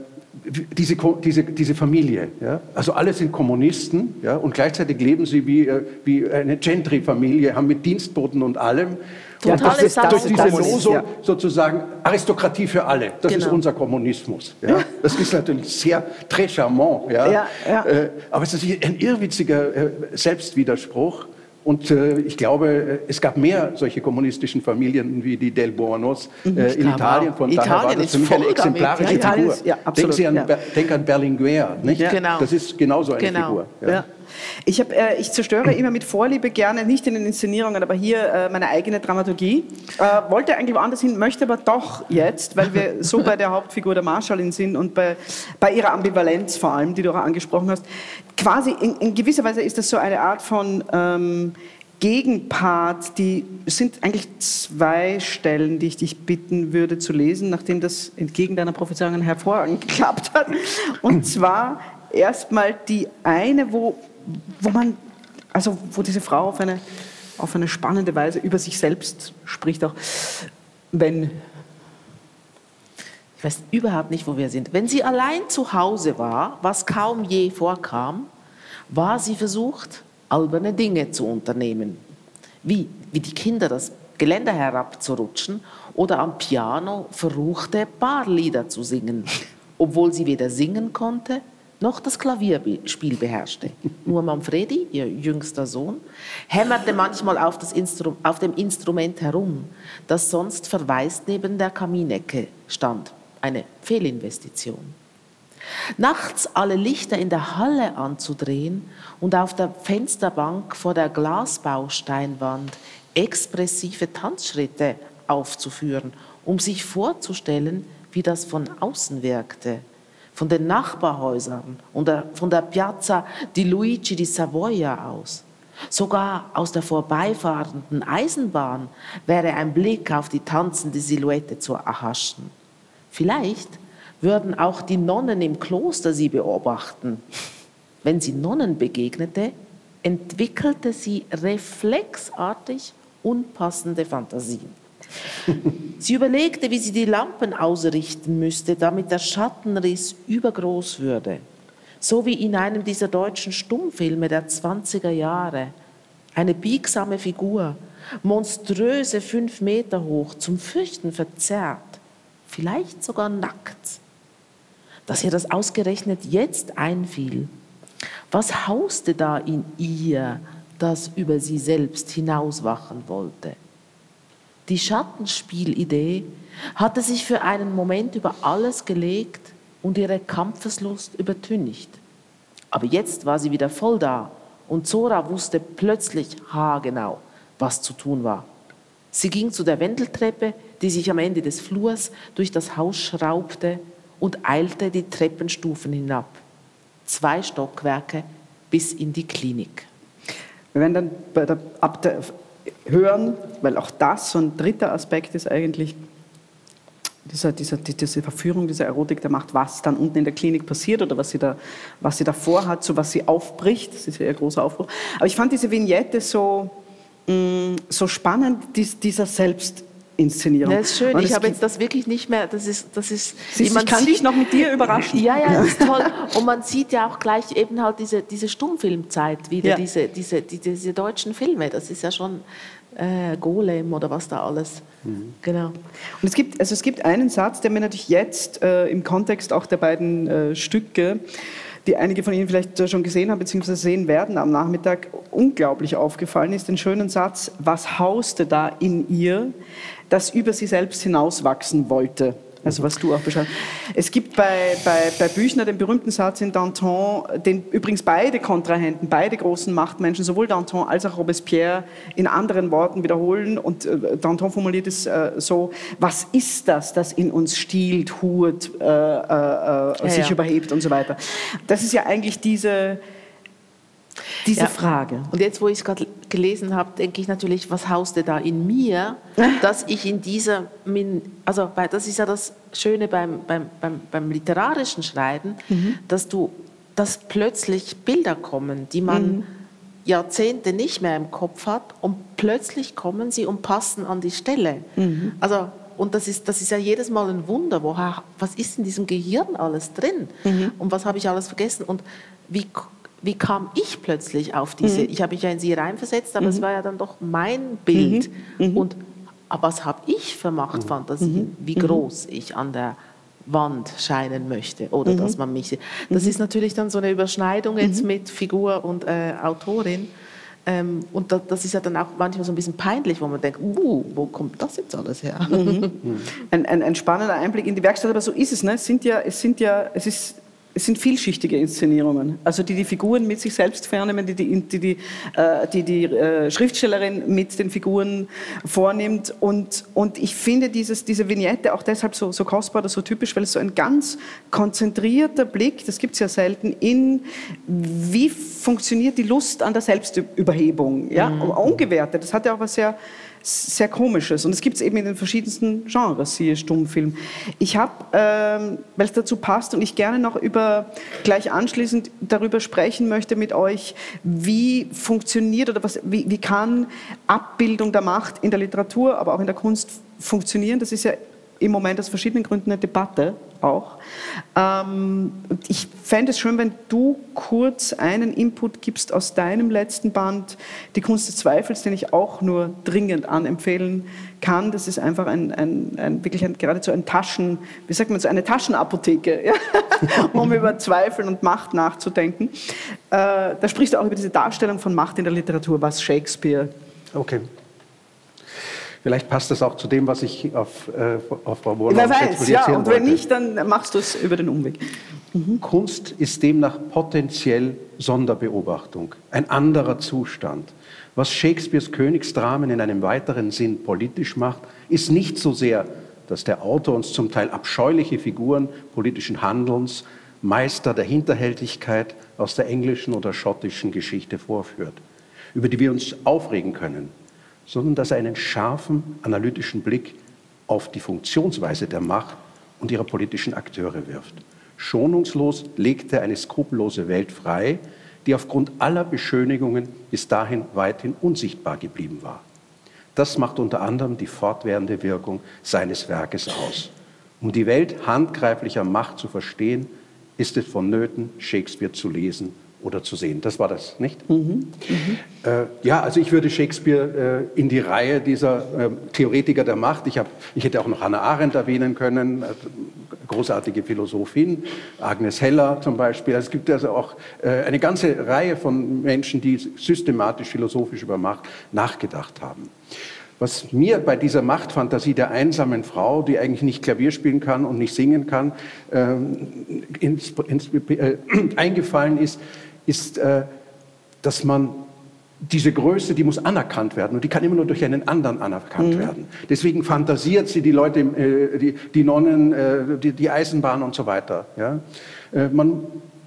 [SPEAKER 3] diese, diese, diese Familie. Ja? Also alle sind Kommunisten ja? und gleichzeitig leben sie wie, äh, wie eine Gentry-Familie, haben mit Dienstboten und allem.
[SPEAKER 2] Ja, das ist
[SPEAKER 3] durch diese Losung ja. sozusagen Aristokratie für alle. Das genau. ist unser Kommunismus. Ja? Das ist natürlich sehr très charmant. Ja. Äh, aber es ist ein irrwitziger äh, Selbstwiderspruch. Und äh, ich glaube, es gab mehr solche kommunistischen Familien wie die Del Buonos mhm. äh, in Italien. Von
[SPEAKER 2] Italien daher war das für mich eine exemplarische
[SPEAKER 3] ja, Figur. Ist, ja, absolut, Sie an, ja. denk an Berlinguer. Nicht? Ja. Genau. Das ist genauso eine genau. Figur.
[SPEAKER 1] Ja. Ich, hab, äh, ich zerstöre immer mit Vorliebe gerne, nicht in den Inszenierungen, aber hier äh, meine eigene Dramaturgie. Äh, wollte eigentlich woanders hin, möchte aber doch jetzt, weil wir so bei der Hauptfigur der Marschallin sind und bei, bei ihrer Ambivalenz vor allem, die du auch angesprochen hast. Quasi in, in gewisser Weise ist das so eine Art von ähm, Gegenpart, die sind eigentlich zwei Stellen, die ich dich bitten würde zu lesen, nachdem das entgegen deiner Prophezeiungen hervorragend geklappt hat. Und zwar erstmal die eine, wo wo man, also wo diese Frau auf eine, auf eine spannende Weise über sich selbst spricht, auch wenn
[SPEAKER 2] ich weiß überhaupt nicht, wo wir sind. Wenn sie allein zu Hause war, was kaum je vorkam, war sie versucht, alberne Dinge zu unternehmen. Wie, wie die Kinder das Geländer herabzurutschen oder am Piano verruchte Barlieder zu singen, obwohl sie weder singen konnte noch das Klavierspiel beherrschte. Nur Manfredi, ihr jüngster Sohn, hämmerte manchmal auf, auf, dem Instrument herum, das sonst verwaist neben der Kaminecke stand. Eine Fehlinvestition. Nachts alle Lichter in der Halle anzudrehen und auf der Fensterbank vor der Glasbausteinwand expressive Tanzschritte aufzuführen, um sich vorzustellen, wie das von außen wirkte von den Nachbarhäusern und von der Piazza di Luigi di Savoia aus. Sogar aus der vorbeifahrenden Eisenbahn wäre ein Blick auf die tanzende Silhouette zu erhaschen. Vielleicht würden auch die Nonnen im Kloster sie beobachten. Wenn sie Nonnen begegnete, entwickelte sie reflexartig unpassende Fantasien. Sie überlegte, wie sie die Lampen ausrichten müsste, damit der Schattenriss übergroß würde. So wie in einem dieser deutschen Stummfilme der 20er Jahre. Eine biegsame Figur, monströse fünf Meter hoch, zum Fürchten verzerrt, vielleicht sogar nackt. Dass ihr das ausgerechnet jetzt einfiel. Was hauste da in ihr, das über sie selbst hinauswachen wollte? Die Schattenspielidee hatte sich für einen Moment über alles gelegt und ihre Kampfeslust übertüncht. Aber jetzt war sie wieder voll da und Zora wusste plötzlich haargenau, was zu tun war. Sie ging zu der Wendeltreppe, die sich am Ende des Flurs durch das Haus schraubte und eilte die Treppenstufen hinab. Zwei Stockwerke bis in die Klinik.
[SPEAKER 1] Wir werden dann der, ab der hören, weil auch das so ein dritter Aspekt ist eigentlich, diese, diese, diese Verführung, diese Erotik der Macht, was dann unten in der Klinik passiert oder was sie da, was sie da vorhat, so was sie aufbricht. Das ist ja ihr großer Aufbruch. Aber ich fand diese Vignette so, mh, mm, so spannend, dies, dieser Selbst, Inszenierung.
[SPEAKER 2] Das ist schön.
[SPEAKER 1] Und
[SPEAKER 2] ich habe jetzt das wirklich nicht mehr. Das ist, das ist.
[SPEAKER 1] Siehst
[SPEAKER 2] man
[SPEAKER 1] ich kann
[SPEAKER 2] sieht-
[SPEAKER 1] dich noch mit dir überraschen.
[SPEAKER 2] Ja, ja, das ist toll. Und man sieht ja auch gleich eben halt diese, diese Stummfilmzeit wieder,
[SPEAKER 1] Ja.
[SPEAKER 2] diese, diese, die, diese deutschen Filme. Das ist ja schon äh, Golem oder was da alles. Genau.
[SPEAKER 1] Und es gibt, also es gibt einen Satz, der mir natürlich jetzt äh, im Kontext auch der beiden äh, Stücke, die einige von Ihnen vielleicht äh, schon gesehen haben bzw. sehen werden am Nachmittag, unglaublich aufgefallen ist, den schönen Satz, was hauste da in ihr, das über sie selbst hinauswachsen wollte. Also was du auch beschreibst. Es gibt bei, bei, bei Büchner den berühmten Satz in Danton, den übrigens beide Kontrahenten, beide großen Machtmenschen, sowohl Danton als auch Robespierre in anderen Worten wiederholen. Und äh, Danton formuliert es äh, so, was ist das, das in uns stiehlt, hurt, äh, äh, äh, sich
[SPEAKER 2] ja.
[SPEAKER 1] überhebt und so weiter. Das ist ja eigentlich diese, diese
[SPEAKER 2] Ja.
[SPEAKER 1] Frage.
[SPEAKER 2] Und jetzt, wo ich es gerade gelesen habe, denke ich natürlich, was hauste da in mir, dass ich in dieser, also das ist ja das Schöne beim, beim, beim, beim literarischen Schreiben, dass du, dass plötzlich Bilder kommen, die man Jahrzehnte nicht mehr im Kopf hat und plötzlich kommen sie und passen an die Stelle. Also und das ist, das ist ja jedes Mal ein Wunder, woher, was ist in diesem Gehirn alles drin? Und was habe ich alles vergessen? Und wie, wie kam ich plötzlich auf diese, ich habe mich ja in sie reinversetzt, aber es war ja dann doch mein Bild. Und aber was habe ich für Machtfantasien, wie groß ich an der Wand scheinen möchte oder dass man mich das ist natürlich dann so eine Überschneidung jetzt mit Figur und äh, Autorin. Ähm, und da, das ist ja dann auch manchmal so ein bisschen peinlich, wo man denkt, uh, wo kommt das jetzt alles her?
[SPEAKER 1] ein, ein, ein spannender Einblick in die Werkstatt, aber so ist es. Ne? Es sind ja, es sind ja, es ist, es sind vielschichtige Inszenierungen, also die die Figuren mit sich selbst fernehmen, die die, die, die, äh, die, die äh, Schriftstellerin mit den Figuren vornimmt. Und, und ich finde dieses, diese Vignette auch deshalb so, so kostbar oder so typisch, weil es so ein ganz konzentrierter Blick, das gibt es ja selten, in wie funktioniert die Lust an der Selbstüberhebung, ja? ungewertet. Das hat ja auch was sehr sehr komisches. Und es gibt es eben in den verschiedensten Genres, siehe Stummfilm. Ich habe, ähm, weil es dazu passt und ich gerne noch über, gleich anschließend darüber sprechen möchte mit euch, wie funktioniert oder was, wie, wie kann Abbildung der Macht in der Literatur, aber auch in der Kunst funktionieren. Das ist ja im Moment aus verschiedenen Gründen eine Debatte auch. Ähm, ich fände es schön, wenn du kurz einen Input gibst aus deinem letzten Band, Die Kunst des Zweifels, den ich auch nur dringend anempfehlen kann. Das ist einfach ein, ein, ein wirklich ein, geradezu ein Taschen, wie sagt man so, eine Taschenapotheke, um über Zweifel und Macht nachzudenken. Äh, da sprichst du auch über diese Darstellung von Macht in der Literatur, was Shakespeare
[SPEAKER 3] Okay. Vielleicht passt das auch zu dem, was ich auf, äh, auf Frau
[SPEAKER 1] Wer
[SPEAKER 3] Borlaug jetzt
[SPEAKER 1] weiß, ja, und wenn
[SPEAKER 3] wollte.
[SPEAKER 1] nicht, dann machst du es über den Umweg.
[SPEAKER 3] Kunst ist demnach potenziell Sonderbeobachtung, ein anderer Zustand. Was Shakespeares Königsdramen in einem weiteren Sinn politisch macht, ist nicht so sehr, dass der Autor uns zum Teil abscheuliche Figuren politischen Handelns, Meister der Hinterhältigkeit aus der englischen oder schottischen Geschichte vorführt, über die wir uns aufregen können, sondern dass er einen scharfen, analytischen Blick auf die Funktionsweise der Macht und ihrer politischen Akteure wirft. Schonungslos legt er eine skrupellose Welt frei, die aufgrund aller Beschönigungen bis dahin weithin unsichtbar geblieben war. Das macht unter anderem die fortwährende Wirkung seines Werkes aus. Um die Welt handgreiflicher Macht zu verstehen, ist es vonnöten, Shakespeare zu lesen oder zu sehen. Das war das, nicht? Äh, ja, also ich würde Shakespeare äh, in die Reihe dieser äh, Theoretiker der Macht, ich, hab, ich hätte auch noch Hannah Arendt erwähnen können, also großartige Philosophin, Agnes Heller zum Beispiel. Also es gibt also auch äh, eine ganze Reihe von Menschen, die systematisch, philosophisch über Macht nachgedacht haben. Was mir bei dieser Machtfantasie der einsamen Frau, die eigentlich nicht Klavier spielen kann und nicht singen kann, ähm, ins, ins, äh, eingefallen ist, ist, äh, dass man diese Größe, die muss anerkannt werden und die kann immer nur durch einen anderen anerkannt werden. Deswegen fantasiert sie die Leute, äh, die, die Nonnen, äh, die, die Eisenbahn und so weiter. Ja? Äh, man,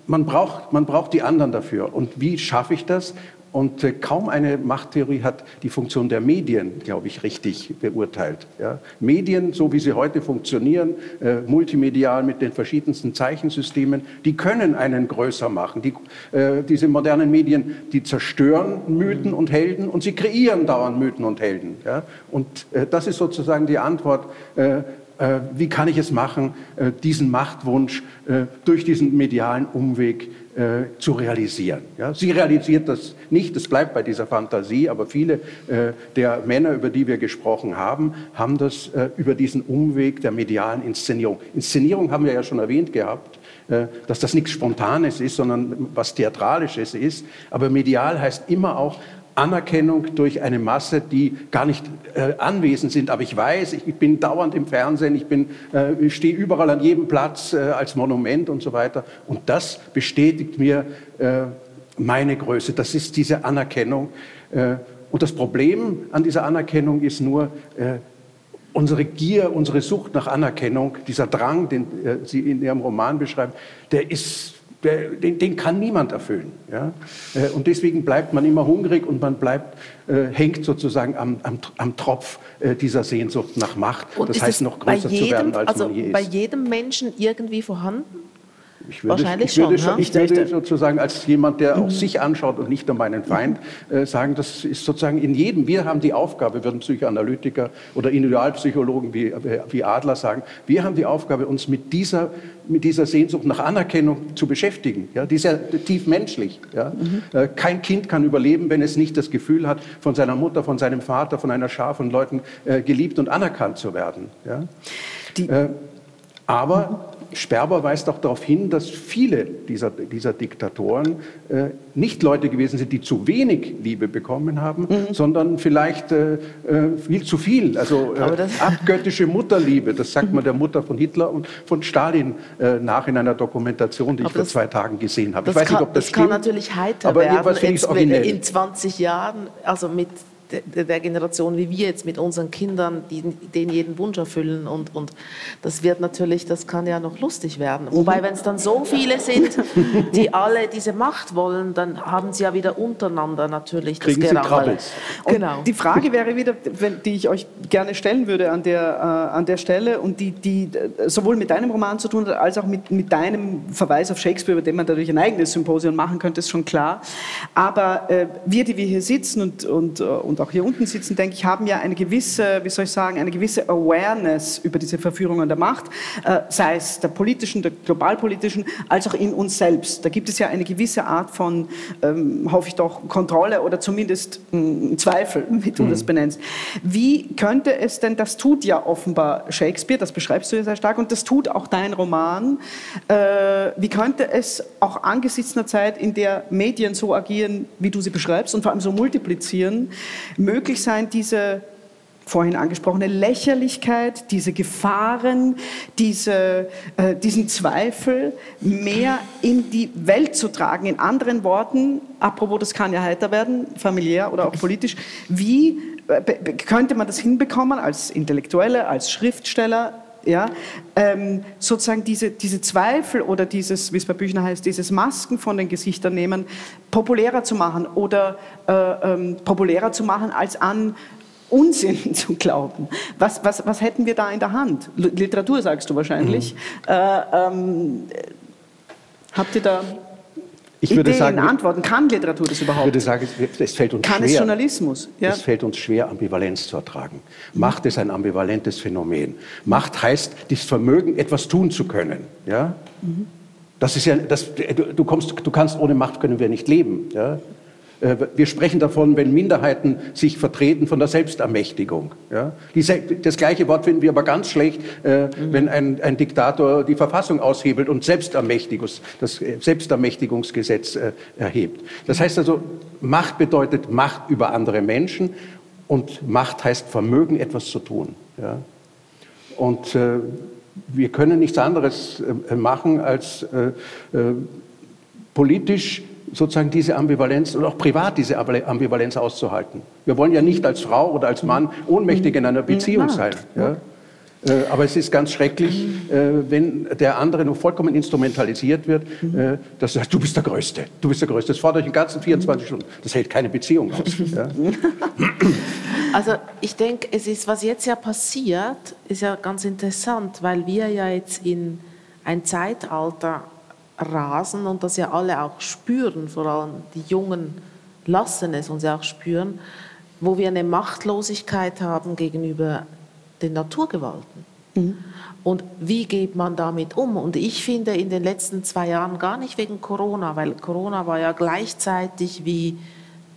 [SPEAKER 3] man, braucht, man braucht die anderen dafür. Und wie schaffe ich das? Und äh, kaum eine Machttheorie hat die Funktion der Medien, glaube ich, richtig beurteilt. Ja? Medien, so wie sie heute funktionieren, äh, multimedial mit den verschiedensten Zeichensystemen, die können einen größer machen. Die, äh, diese modernen Medien, die zerstören Mythen und Helden und sie kreieren dauernd Mythen und Helden. Ja? Und äh, das ist sozusagen die Antwort. Äh, äh, wie kann ich es machen, diesen Machtwunsch durch diesen medialen Umweg äh, zu realisieren. Ja, sie realisiert das nicht, es bleibt bei dieser Fantasie, aber viele äh, der Männer, über die wir gesprochen haben, haben das äh, über diesen Umweg der medialen Inszenierung. Inszenierung haben wir ja schon erwähnt gehabt, äh, dass das nichts Spontanes ist, sondern was Theatralisches ist. Aber medial heißt immer auch Anerkennung durch eine Masse, die gar nicht äh, anwesend sind. Aber ich weiß, ich, ich, bin dauernd im Fernsehen, ich, äh, ich stehe überall an jedem Platz äh, als Monument und so weiter. Und das bestätigt mir äh, meine Größe. Das ist diese Anerkennung. Äh, und das Problem an dieser Anerkennung ist nur, äh, unsere Gier, unsere Sucht nach Anerkennung, dieser Drang, den Sie in Ihrem Roman beschreiben, der ist den, den, kann niemand erfüllen. Ja? Äh, und deswegen bleibt man immer hungrig und man bleibt, äh, hängt sozusagen am, am, am Tropf äh, dieser Sehnsucht nach Macht.
[SPEAKER 2] Und das heißt, noch größer jedem, zu werden, als also man je ist. bei jedem Menschen irgendwie vorhanden?
[SPEAKER 3] Ich würde, Wahrscheinlich ich würde, schon, schon, ich würde sozusagen als jemand, der auch mhm. sich anschaut und nicht nur meinen Feind, äh, sagen, das ist sozusagen in jedem. Wir haben die Aufgabe, würden Psychoanalytiker oder Individualpsychologen wie, wie Adler sagen, wir haben die Aufgabe, uns mit dieser, mit dieser Sehnsucht nach Anerkennung zu beschäftigen. Ja, die ist ja tief menschlich. Ja. Mhm. Äh, kein Kind kann überleben, wenn es nicht das Gefühl hat, von seiner Mutter, von seinem Vater, von einer Schar von Leuten äh, geliebt und anerkannt zu werden. Ja. Die, äh, aber Sperber weist auch darauf hin, dass viele dieser, dieser Diktatoren äh, nicht Leute gewesen sind, die zu wenig Liebe bekommen haben, mhm. sondern vielleicht äh, äh viel zu viel. Also äh, abgöttische Mutterliebe, das sagt man der Mutter von Hitler und von Stalin äh, nach in einer Dokumentation, die ich vor zwei Tagen gesehen habe.
[SPEAKER 2] Ich weiß kann, nicht, ob das, das stimmt. kann natürlich heiter aber werden in 20 Jahren, also mit der, der Generation wie wir jetzt mit unseren Kindern, die denen jeden Wunsch erfüllen und, und das wird natürlich, das kann ja noch lustig werden. Wobei, wenn es dann so viele sind, die alle diese Macht wollen, dann haben sie ja wieder untereinander natürlich
[SPEAKER 3] Kriegen das Gerammel.
[SPEAKER 1] Genau. Die Frage wäre wieder, die ich euch gerne stellen würde an der, äh, an der Stelle und die, die sowohl mit deinem Roman zu tun hat, als auch mit, mit deinem Verweis auf Shakespeare, über den man dadurch ein eigenes Symposium machen könnte, ist schon klar. Aber äh, wir, die wir hier sitzen und, und, und und auch hier unten sitzen, denke ich, haben ja eine gewisse, wie soll ich sagen, eine gewisse Awareness über diese Verführungen der Macht, äh, sei es der politischen, der globalpolitischen, als auch in uns selbst. Da gibt es ja eine gewisse Art von, ähm, hoffe ich doch, Kontrolle oder zumindest äh, Zweifel, wie du mhm. das benennst. Wie könnte es denn, das tut ja offenbar Shakespeare, das beschreibst du ja sehr stark, und das tut auch dein Roman, äh, wie könnte es auch angesichts einer Zeit, in der Medien so agieren, wie du sie beschreibst, und vor allem so multiplizieren, möglich sein, diese vorhin angesprochene Lächerlichkeit, diese Gefahren, diese, äh, diesen Zweifel mehr in die Welt zu tragen. In anderen Worten, apropos, das kann ja heiter werden, familiär oder auch politisch, wie äh, könnte man das hinbekommen als Intellektuelle, als Schriftsteller, ja, ähm, sozusagen diese, diese Zweifel oder dieses, wie es bei Büchner heißt, dieses Masken von den Gesichtern nehmen, populärer zu machen oder äh, ähm, populärer zu machen, als an Unsinn zu glauben. Was, was, was hätten wir da in der Hand? Literatur, sagst du wahrscheinlich. Mhm. Äh, ähm, habt ihr da
[SPEAKER 3] ich Ideen, würde sagen,
[SPEAKER 1] Antworten. Kann Literatur das überhaupt?
[SPEAKER 3] Ich würde sagen, es fällt uns
[SPEAKER 1] Kann
[SPEAKER 3] schwer.
[SPEAKER 1] es Journalismus?
[SPEAKER 3] Ja? Es fällt uns schwer, Ambivalenz zu ertragen. Macht ist ein ambivalentes Phänomen. Macht heißt, das Vermögen, etwas tun zu können. Ja? Mhm. Das ist ja, das, du, kommst, du kannst ohne Macht können wir nicht leben. Ja? Äh, wir sprechen davon, wenn Minderheiten sich vertreten von der Selbstermächtigung. Ja? das gleiche Wort finden wir aber ganz schlecht, äh, mhm. wenn ein, ein, Diktator die Verfassung aushebelt und Selbstermächtigungs, das Selbstermächtigungsgesetz äh, erhebt. Das heißt also, Macht bedeutet Macht über andere Menschen und Macht heißt Vermögen, etwas zu tun. Ja? Und äh, wir können nichts anderes äh, machen als äh, politisch sozusagen diese Ambivalenz und auch privat diese Ambivalenz auszuhalten. Wir wollen ja nicht als Frau oder als Mann ohnmächtig in einer Beziehung sein. Ja? Äh, aber es ist ganz schrecklich, äh, wenn der andere nur vollkommen instrumentalisiert wird, äh, dass du sagst, du bist der Größte, du bist der Größte. Das fordert euch den ganzen 24 Stunden. Das hält keine Beziehung aus. Ja?
[SPEAKER 2] Also ich denke, es ist, was jetzt ja passiert, ist ja ganz interessant, weil wir ja jetzt in ein Zeitalter rasen und das ja alle auch spüren, vor allem die Jungen lassen es uns ja auch spüren, wo wir eine Machtlosigkeit haben gegenüber den Naturgewalten. Mhm. Und wie geht man damit um? Und ich finde in den letzten zwei Jahren gar nicht wegen Corona, weil Corona war ja gleichzeitig wie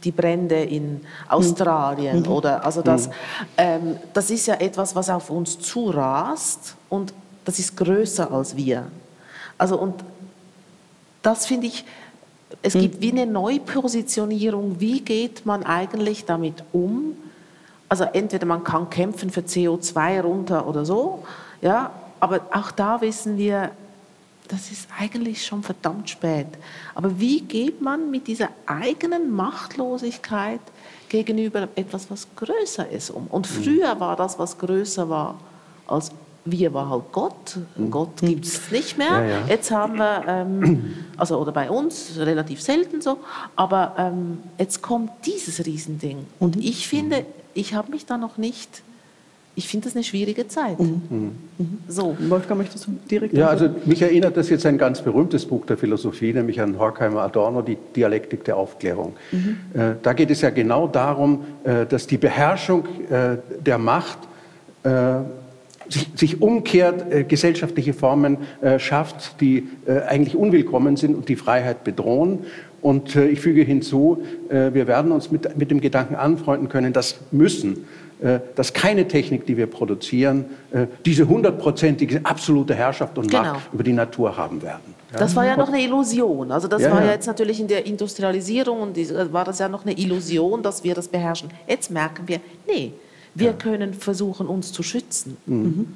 [SPEAKER 2] die Brände in Australien mhm. oder also das, mhm. ähm, das ist ja etwas, was auf uns zurast und das ist größer als wir. Also und das finde ich, es gibt mhm. wie eine Neupositionierung. Wie geht man eigentlich damit um? Also entweder man kann kämpfen für CO2 runter oder so, ja, aber auch da wissen wir, das ist eigentlich schon verdammt spät. Aber wie geht man mit dieser eigenen Machtlosigkeit gegenüber etwas, was größer ist um? Und mhm. früher war das, was größer war als wir war halt Gott. Mhm. Gott gibt es nicht mehr. Ja, ja. Jetzt haben wir, ähm, also oder bei uns relativ selten so, aber ähm, jetzt kommt dieses Riesending. Und mhm. ich finde, ich habe mich da noch nicht ich finde das eine schwierige Zeit. Mhm.
[SPEAKER 3] Mhm. So. Wolfgang, möchtest du direkt? Ja, also mich erinnert das jetzt ein ganz berühmtes Buch der Philosophie, nämlich an Horkheimer Adorno, die Dialektik der Aufklärung. Mhm. Äh, da geht es ja genau darum, äh, dass die Beherrschung äh, der Macht äh, sich, sich, umkehrt äh, gesellschaftliche Formen äh, schafft, die eigentlich unwillkommen sind und die Freiheit bedrohen. Und ich füge hinzu, wir werden uns mit, mit dem Gedanken anfreunden können, das müssen äh, dass keine Technik, die wir produzieren, äh, diese hundertprozentige absolute Herrschaft und genau. Macht über die Natur haben werden.
[SPEAKER 2] Ja? Das war ja noch eine Illusion. Also das ja, war ja jetzt natürlich in der Industrialisierung und äh, war das ja noch eine Illusion, dass wir das beherrschen. Jetzt merken wir, nee, wir ja. können versuchen, uns zu schützen. Mhm.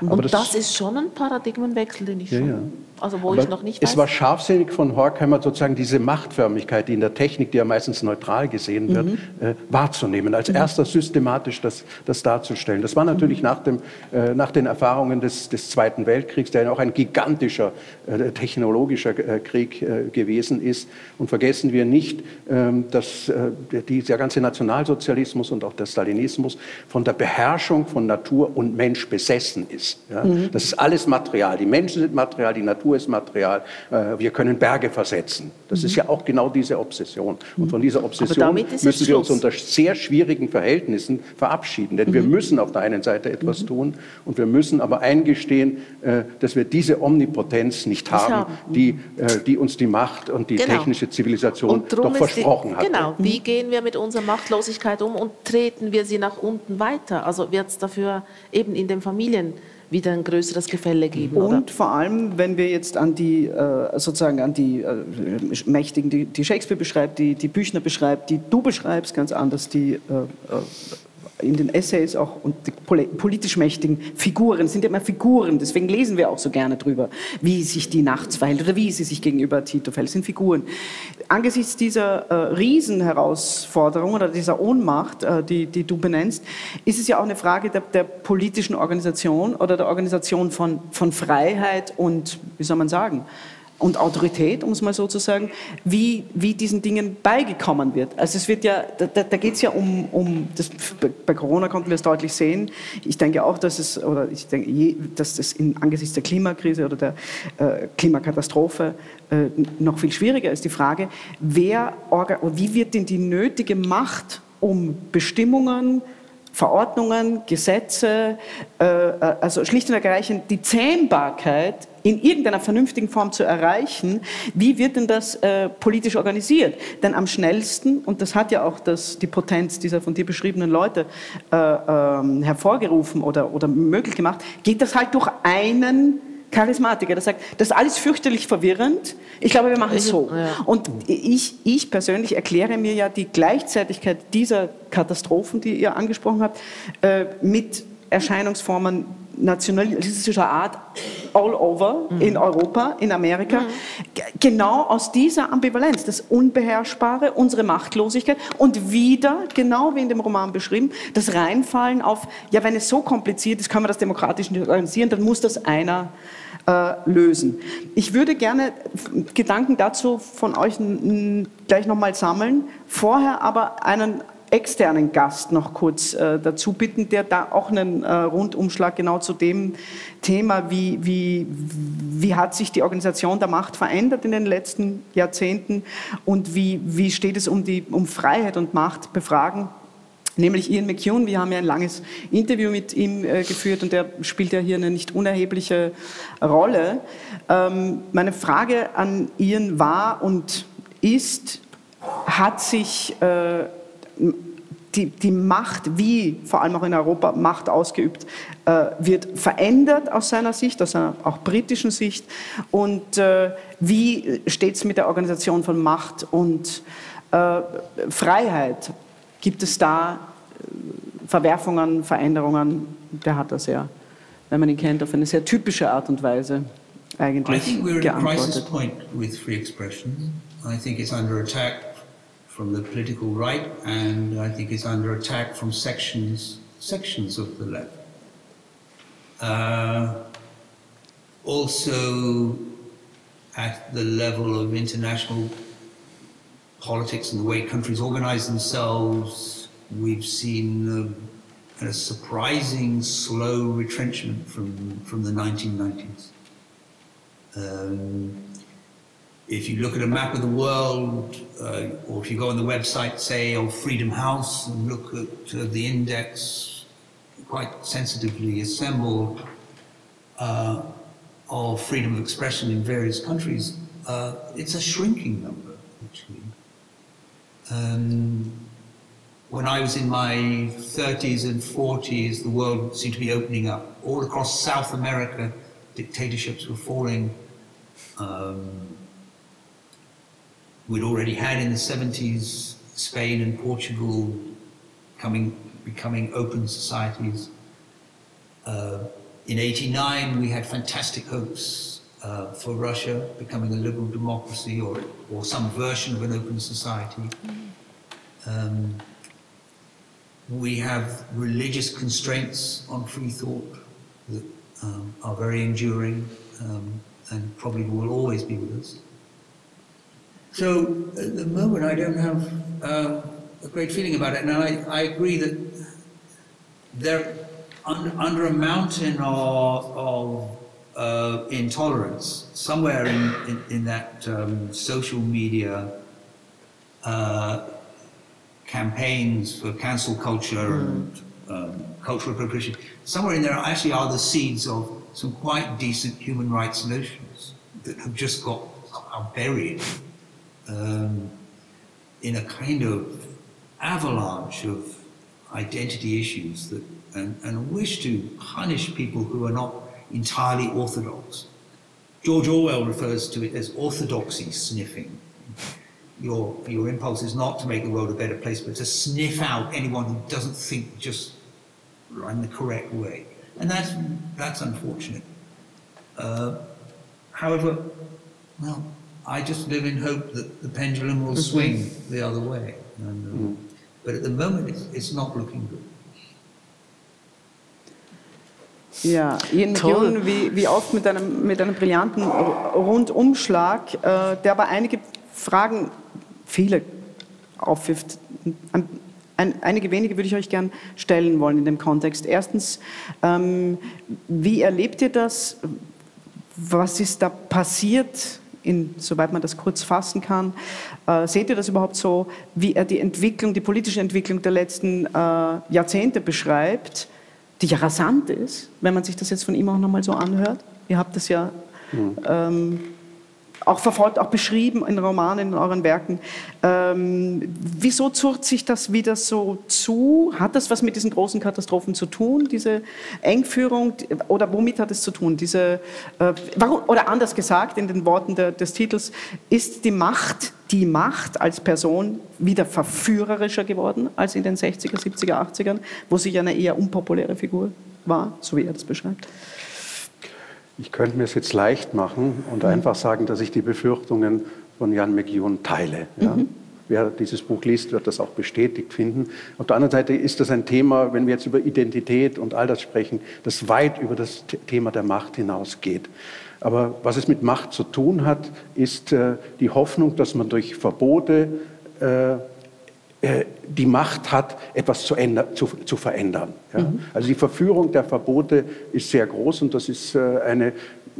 [SPEAKER 2] mhm. Und das, das, ist schon ein Paradigmenwechsel, den ich schon, ja, ja. also wo
[SPEAKER 3] Aber
[SPEAKER 2] ich noch nicht weiß.
[SPEAKER 3] Es war scharfsinnig von Horkheimer sozusagen diese Machtförmigkeit, die in der Technik, die ja meistens neutral gesehen wird, mhm. äh, wahrzunehmen, als mhm. erster systematisch das, das darzustellen. Das war natürlich mhm. nach, dem, äh, nach den Erfahrungen des, des Zweiten Weltkriegs, der ja auch ein gigantischer äh, technologischer äh, Krieg äh, gewesen ist. Und vergessen wir nicht, ähm, dass äh, dieser ganze Nationalsozialismus und auch der Stalinismus von der Beherrschung von Natur und Mensch besessen ist. Ja? Mhm. Das ist alles Material. Die Menschen sind Material, die Natur ist Material. Äh, wir können Berge versetzen. Das mhm. ist ja auch genau diese Obsession. Und von dieser Obsession müssen wir uns unter sehr schwierigen Verhältnissen verabschieden. Denn mhm. wir müssen auf der einen Seite etwas mhm. tun und wir müssen aber eingestehen, äh, dass wir diese Omnipotenz nicht haben, die, äh, die uns die Macht und die genau. technische Zivilisation doch versprochen hat.
[SPEAKER 2] Genau. Wie gehen wir mit unserer Machtlosigkeit um und treten wir sie nach unten? Stunden weiter? Also wird es dafür eben in den Familien wieder ein größeres Gefälle geben?
[SPEAKER 1] Und oder? vor allem, wenn wir jetzt an die äh, sozusagen an die äh, Mächtigen, die, die, Shakespeare beschreibt, die, die Büchner beschreibt, die du beschreibst, ganz anders, die äh, in den Essays auch und die politisch mächtigen Figuren sind ja immer Figuren, deswegen lesen wir auch so gerne drüber, wie sich die nachts verhält oder wie sie sich gegenüber Tito verhält, sind Figuren. Angesichts dieser äh, Riesenherausforderung oder dieser Ohnmacht, äh, die, die du benennst, ist es ja auch eine Frage der, der politischen Organisation oder der Organisation von, von Freiheit und, wie soll man sagen, und Autorität, um es mal so zu sagen, wie, wie diesen Dingen beigekommen wird. Also es wird ja, da, da geht es ja um, um das, bei Corona konnten wir es deutlich sehen. Ich denke auch, dass es, oder ich denke, dass es in, angesichts der Klimakrise oder der äh, Klimakatastrophe äh, noch viel schwieriger ist. Die Frage, wer, wie wird denn die nötige Macht, um Bestimmungen, Verordnungen, Gesetze, äh, äh, also schlicht und ergreifend die Zähmbarkeit in irgendeiner vernünftigen Form zu erreichen, wie wird denn das äh, politisch organisiert? Denn am schnellsten, und das hat ja auch das, die Potenz dieser von dir beschriebenen Leute äh, ähm, hervorgerufen oder, oder möglich gemacht, geht das halt durch einen Charismatiker, der sagt, das ist alles fürchterlich verwirrend, ich glaube, wir machen es so. Und ich, ich persönlich erkläre mir ja die Gleichzeitigkeit dieser Katastrophen, die ihr angesprochen habt, äh, mit Erscheinungsformen nationalistischer Art all over mhm. in Europa, in Amerika. Mhm. Genau aus dieser Ambivalenz, das Unbeherrschbare, unsere Machtlosigkeit und wieder, genau wie in dem Roman beschrieben, das Reinfallen auf, ja, wenn es so kompliziert ist, können wir das demokratisch nicht organisieren, dann muss das einer äh, lösen. Ich würde gerne Gedanken dazu von euch gleich nochmal sammeln, vorher aber einen externen Gast noch kurz äh, dazu bitten, der da auch einen äh, Rundumschlag genau zu dem Thema, wie, wie, wie hat sich die Organisation der Macht verändert in den letzten Jahrzehnten und wie, wie steht es um, die, um Freiheit und Macht befragen nämlich Ian McEwan. Wir haben ja ein langes Interview mit ihm äh, geführt und er spielt ja hier eine nicht unerhebliche Rolle. Ähm, meine Frage an Ian war und ist, hat sich äh, die, die Macht, wie vor allem auch in Europa Macht ausgeübt äh, wird, verändert aus seiner Sicht, aus einer auch britischen Sicht. Und äh, wie steht es mit der Organisation von Macht und Freiheit? Gibt es da äh, Verwerfungen, Veränderungen? Der hat das ja, wenn man ihn kennt, auf eine sehr typische Art und Weise eigentlich I think we're geantwortet. At a crisis point with free expression. I think it's under attack from the political right, and I think it's under attack from sections sections of the left. Uh, also, at the level of international politics and the way countries organize themselves, we've seen a, a surprising slow retrenchment from, from the 1990s. Um, if you look at a map of the world, uh, or if you go on the website, say, of Freedom House and look at uh, the index, quite sensitively assembled, uh, of freedom of expression in various countries, uh, it's a shrinking number, actually. Um, when I was in my 30s and 40s, the world seemed to be opening up. All across South America, dictatorships were falling. Um, we'd already had in the 70s Spain and Portugal coming, becoming open societies. Uh, in 89, we had fantastic hopes uh, for Russia becoming a liberal democracy or, or some version of an open society. Um, we have religious constraints on free thought that um, are very enduring um, and probably will always be with us. So at the moment, I don't have uh, a great feeling about it, and I, I agree that there, under, under a mountain of, of uh, intolerance, somewhere in, in, in that um, social media uh, campaigns for cancel culture mm. and um, cultural appropriation, somewhere in there actually are the seeds of some quite decent human rights notions that have just got buried um, in a kind of avalanche of identity issues that, and, and wish to punish people who are not entirely orthodox. George Orwell refers to it as orthodoxy sniffing. Your, your impulse is not to make the world a better place, but to sniff out anyone who doesn't think just in the correct way. And that's, that's unfortunate. Uh, however, well, I just live in hope that the pendulum will mm-hmm. swing the other way. And, uh, mm. But at the moment, it's, it's not looking good. Ja, Ian Toll. wie, wie oft mit einem, mit einem brillanten Rundumschlag, äh, der aber einige Fragen, viele aufwirft. Ein, ein, einige wenige würde ich euch gern stellen wollen in dem Kontext. Erstens, ähm, wie erlebt ihr das? Was ist da passiert in, soweit man das kurz fassen kann. Äh, seht ihr das überhaupt so, wie er die Entwicklung, die politische Entwicklung der letzten äh, Jahrzehnte beschreibt, die rasant ist, wenn man sich das jetzt von ihm auch nochmal so anhört? Ihr habt das ja mhm. ähm, auch verfolgt, auch beschrieben in Romanen, in euren Werken. Ähm, wieso zurrt sich das wieder so zu? Hat das was mit diesen großen Katastrophen zu tun, diese Engführung? Oder womit hat es zu tun? Diese, äh, warum, oder anders gesagt, in den Worten der, des Titels, ist die Macht, die Macht als Person wieder verführerischer geworden als in den 60er, 70er, 80ern, wo sich eine eher unpopuläre Figur war, so wie er das beschreibt?
[SPEAKER 3] Ich könnte mir es jetzt leicht machen und mhm. einfach sagen, dass ich die Befürchtungen von Jan McEwan teile. Ja? Mhm. Wer dieses Buch liest, wird das auch bestätigt finden. Auf der anderen Seite ist das ein Thema, wenn wir jetzt über Identität und all das sprechen, das weit über das Thema der Macht hinausgeht. Aber was es mit Macht zu tun hat, ist äh, die Hoffnung, dass man durch Verbote äh, äh, die Macht hat, etwas zu, ändern, zu, zu verändern. Ja? Mhm. Also die Verführung der Verbote ist sehr groß und das ist äh, eine,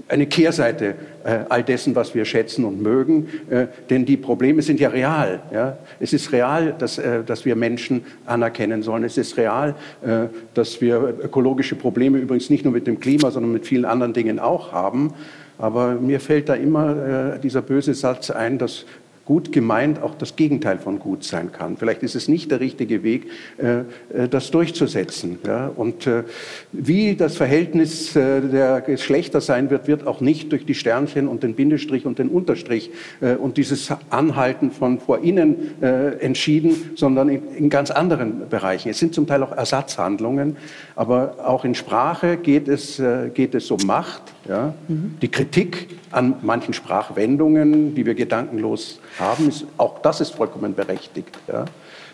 [SPEAKER 3] eine Kehrseite äh, all dessen, was wir schätzen und mögen. Äh, denn die Probleme sind ja real. Ja? Es ist real, dass, äh, dass wir Menschen anerkennen sollen. Es ist real, äh, dass wir ökologische Probleme übrigens nicht nur mit dem Klima, sondern mit vielen anderen Dingen auch haben. Aber mir fällt da immer dieser böse Satz ein, dass gut gemeint auch das Gegenteil von gut sein kann. Vielleicht ist es nicht der richtige Weg, äh, äh, das durchzusetzen. Und äh, wie das Verhältnis der Geschlechter sein wird, wird auch nicht durch die Sternchen und den Bindestrich und den Unterstrich und dieses Anhalten von vor innen entschieden, sondern in ganz anderen Bereichen. Es sind zum Teil auch Ersatzhandlungen, aber auch in Sprache geht es, geht es um Macht. Ja? Mhm. Die Kritik an manchen Sprachwendungen, die wir gedankenlos haben, ist, auch das ist vollkommen berechtigt. Ja?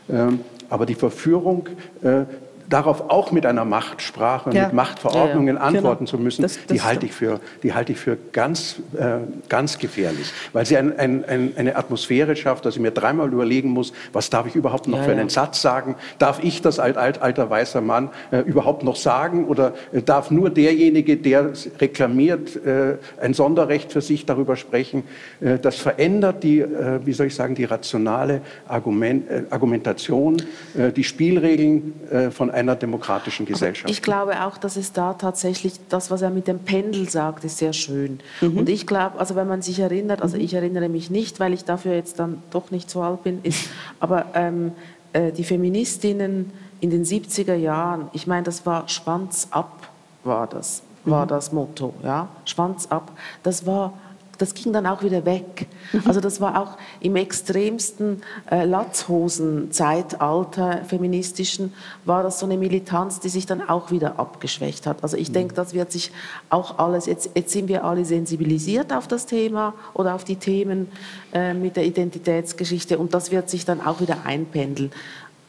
[SPEAKER 3] Ähm, aber die Verführung äh, darauf auch mit einer Machtsprache, ja. mit Machtverordnungen ja, ja. antworten genau. zu müssen, das, das die, halte ich für, die halte ich für ganz, äh, ganz gefährlich, weil sie ein, ein, ein, eine Atmosphäre schafft, dass ich mir dreimal überlegen muss, was darf ich überhaupt noch für einen Satz sagen? Darf ich das als alt, alter weißer Mann äh, überhaupt noch sagen oder äh, darf nur derjenige, der reklamiert, äh, ein Sonderrecht für sich darüber sprechen? Äh, das verändert die, äh, wie soll ich sagen, die rationale Argument, Argumentation, die Spielregeln von einem einer demokratischen Gesellschaft.
[SPEAKER 2] Aber ich glaube auch, dass es da tatsächlich, das, was er mit dem Pendel sagt, ist sehr schön. Mhm. Und ich glaube, also wenn man sich erinnert, also mhm. ich erinnere mich nicht, weil ich dafür jetzt dann doch nicht so alt bin, ist, aber ähm, äh, die Feministinnen in den 70er Jahren, ich meine, das war Schwanz ab, war das, war mhm. das Motto, ja, Schwanz ab. Das war das ging dann auch wieder weg. Mhm. Also das war auch im extremsten äh, Latzhosen-Zeitalter feministischen, war das so eine Militanz, die sich dann auch wieder abgeschwächt hat. Also ich mhm. denke, das wird sich auch alles, jetzt, jetzt sind wir alle sensibilisiert auf das Thema oder auf die Themen äh, mit der Identitätsgeschichte und das wird sich dann auch wieder einpendeln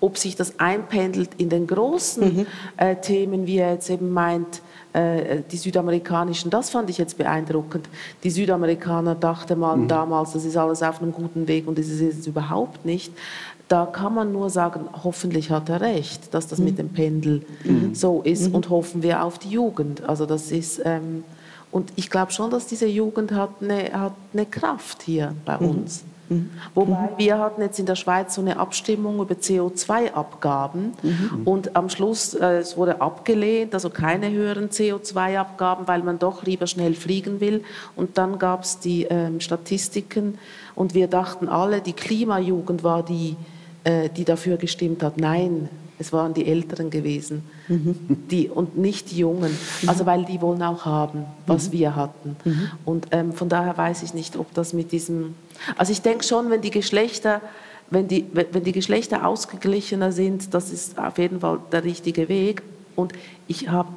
[SPEAKER 2] ob sich das einpendelt in den großen mhm. äh, Themen, wie er jetzt eben meint, die südamerikanischen, das fand ich jetzt beeindruckend. Die Südamerikaner dachten mal mhm. damals, das ist alles auf einem guten Weg und das ist es überhaupt nicht. Da kann man nur sagen, hoffentlich hat er recht, dass das mhm. mit dem Pendel mhm. so ist mhm. und hoffen wir auf die Jugend. Also das ist ähm, und ich glaube schon, dass diese Jugend hat eine, hat eine Kraft hier bei mhm. uns. Mhm. Wobei wir hatten jetzt in der Schweiz so eine Abstimmung über CO2-Abgaben mhm. und am Schluss äh, es wurde abgelehnt, also keine höheren CO2-Abgaben, weil man doch lieber schnell fliegen will. Und dann gab es die ähm, Statistiken und wir dachten alle, die Klimajugend war die, äh, die dafür gestimmt hat. Nein, es waren die Älteren gewesen mhm. die, und nicht die Jungen. Mhm. Also weil die wollen auch haben, was mhm. wir hatten. Und ähm, von daher weiß ich nicht, ob das mit diesem... Also ich denke schon, wenn die Geschlechter... Wenn die, wenn die Geschlechter ausgeglichener sind, das ist auf jeden Fall der richtige Weg. Und ich habe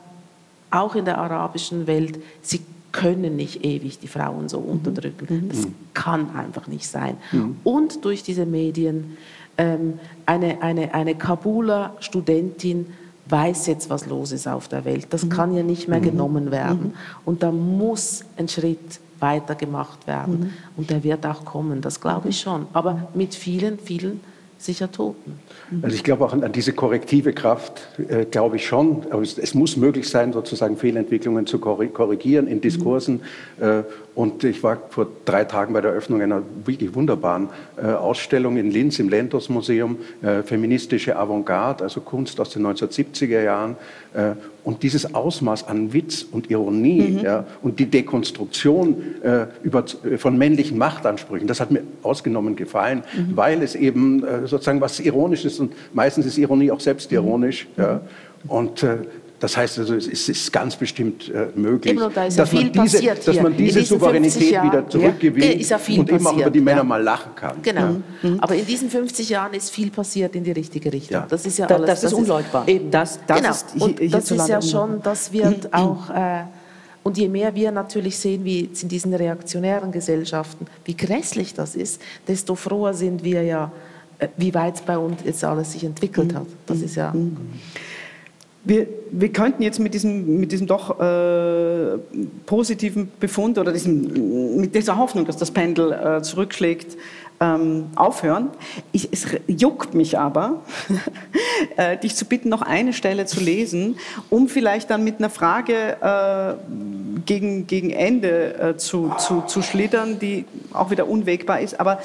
[SPEAKER 2] auch in der arabischen Welt, sie können nicht ewig die Frauen so unterdrücken. Das kann einfach nicht sein. Und durch diese Medien ähm, eine, eine, eine Kabuler Studentin weiß jetzt, was los ist auf der Welt. Das mhm. kann ja nicht mehr mhm. genommen werden. Mhm. Und da muss ein Schritt weiter gemacht werden. Mhm. Und der wird auch kommen, das glaube ich schon. Aber mit vielen, vielen sicher Toten.
[SPEAKER 3] Also ich glaube auch an, diese korrektive Kraft, äh, glaube ich schon. Aber es, es, muss möglich sein, sozusagen Fehlentwicklungen zu korrigieren in Diskursen. Mhm. Äh, und ich war vor drei Tagen bei der Eröffnung einer wirklich wunderbaren äh, Ausstellung in Linz im Lentos Museum, äh, feministische Avantgarde, also Kunst aus den 1970er Jahren. Äh, und dieses Ausmaß an Witz und Ironie mhm. ja, und die Dekonstruktion äh, über, äh, von männlichen Machtansprüchen, das hat mir ausgenommen gefallen, mhm. weil es eben äh, sozusagen was Ironisches und meistens ist Ironie auch selbstironisch. Mhm. Ja, und Das heißt also, es ist ganz bestimmt äh, möglich,
[SPEAKER 2] Eben, da ist
[SPEAKER 3] dass,
[SPEAKER 2] ja
[SPEAKER 3] man diese, dass man diese Souveränität
[SPEAKER 2] Jahren,
[SPEAKER 3] wieder zurückgewinnt
[SPEAKER 2] ja,
[SPEAKER 3] und eben auch über die Männer mal lachen kann.
[SPEAKER 2] Genau. Mhm. Aber in diesen 50 Jahren ist viel passiert in die richtige Richtung.
[SPEAKER 1] Ja. Das ist ja alles. Das, das ist unleugbar.
[SPEAKER 2] Eben. Das, das genau. ist hier, und das ist ja schon, das wird auch. Äh, und je mehr wir natürlich sehen, wie in diesen reaktionären Gesellschaften, wie grässlich das ist, desto froher sind wir ja, äh, wie weit bei uns jetzt alles sich entwickelt mhm. hat. Das ist ja.
[SPEAKER 1] Wir, wir könnten jetzt mit diesem, mit diesem doch äh, positiven Befund oder diesem, mit dieser Hoffnung, dass das Pendel äh, zurückschlägt, ähm, aufhören. Ich, es juckt mich aber, äh, dich zu bitten, noch eine Stelle zu lesen, um vielleicht dann mit einer Frage äh, gegen, gegen Ende äh, zu, zu, zu schlittern, die auch wieder unwägbar ist, aber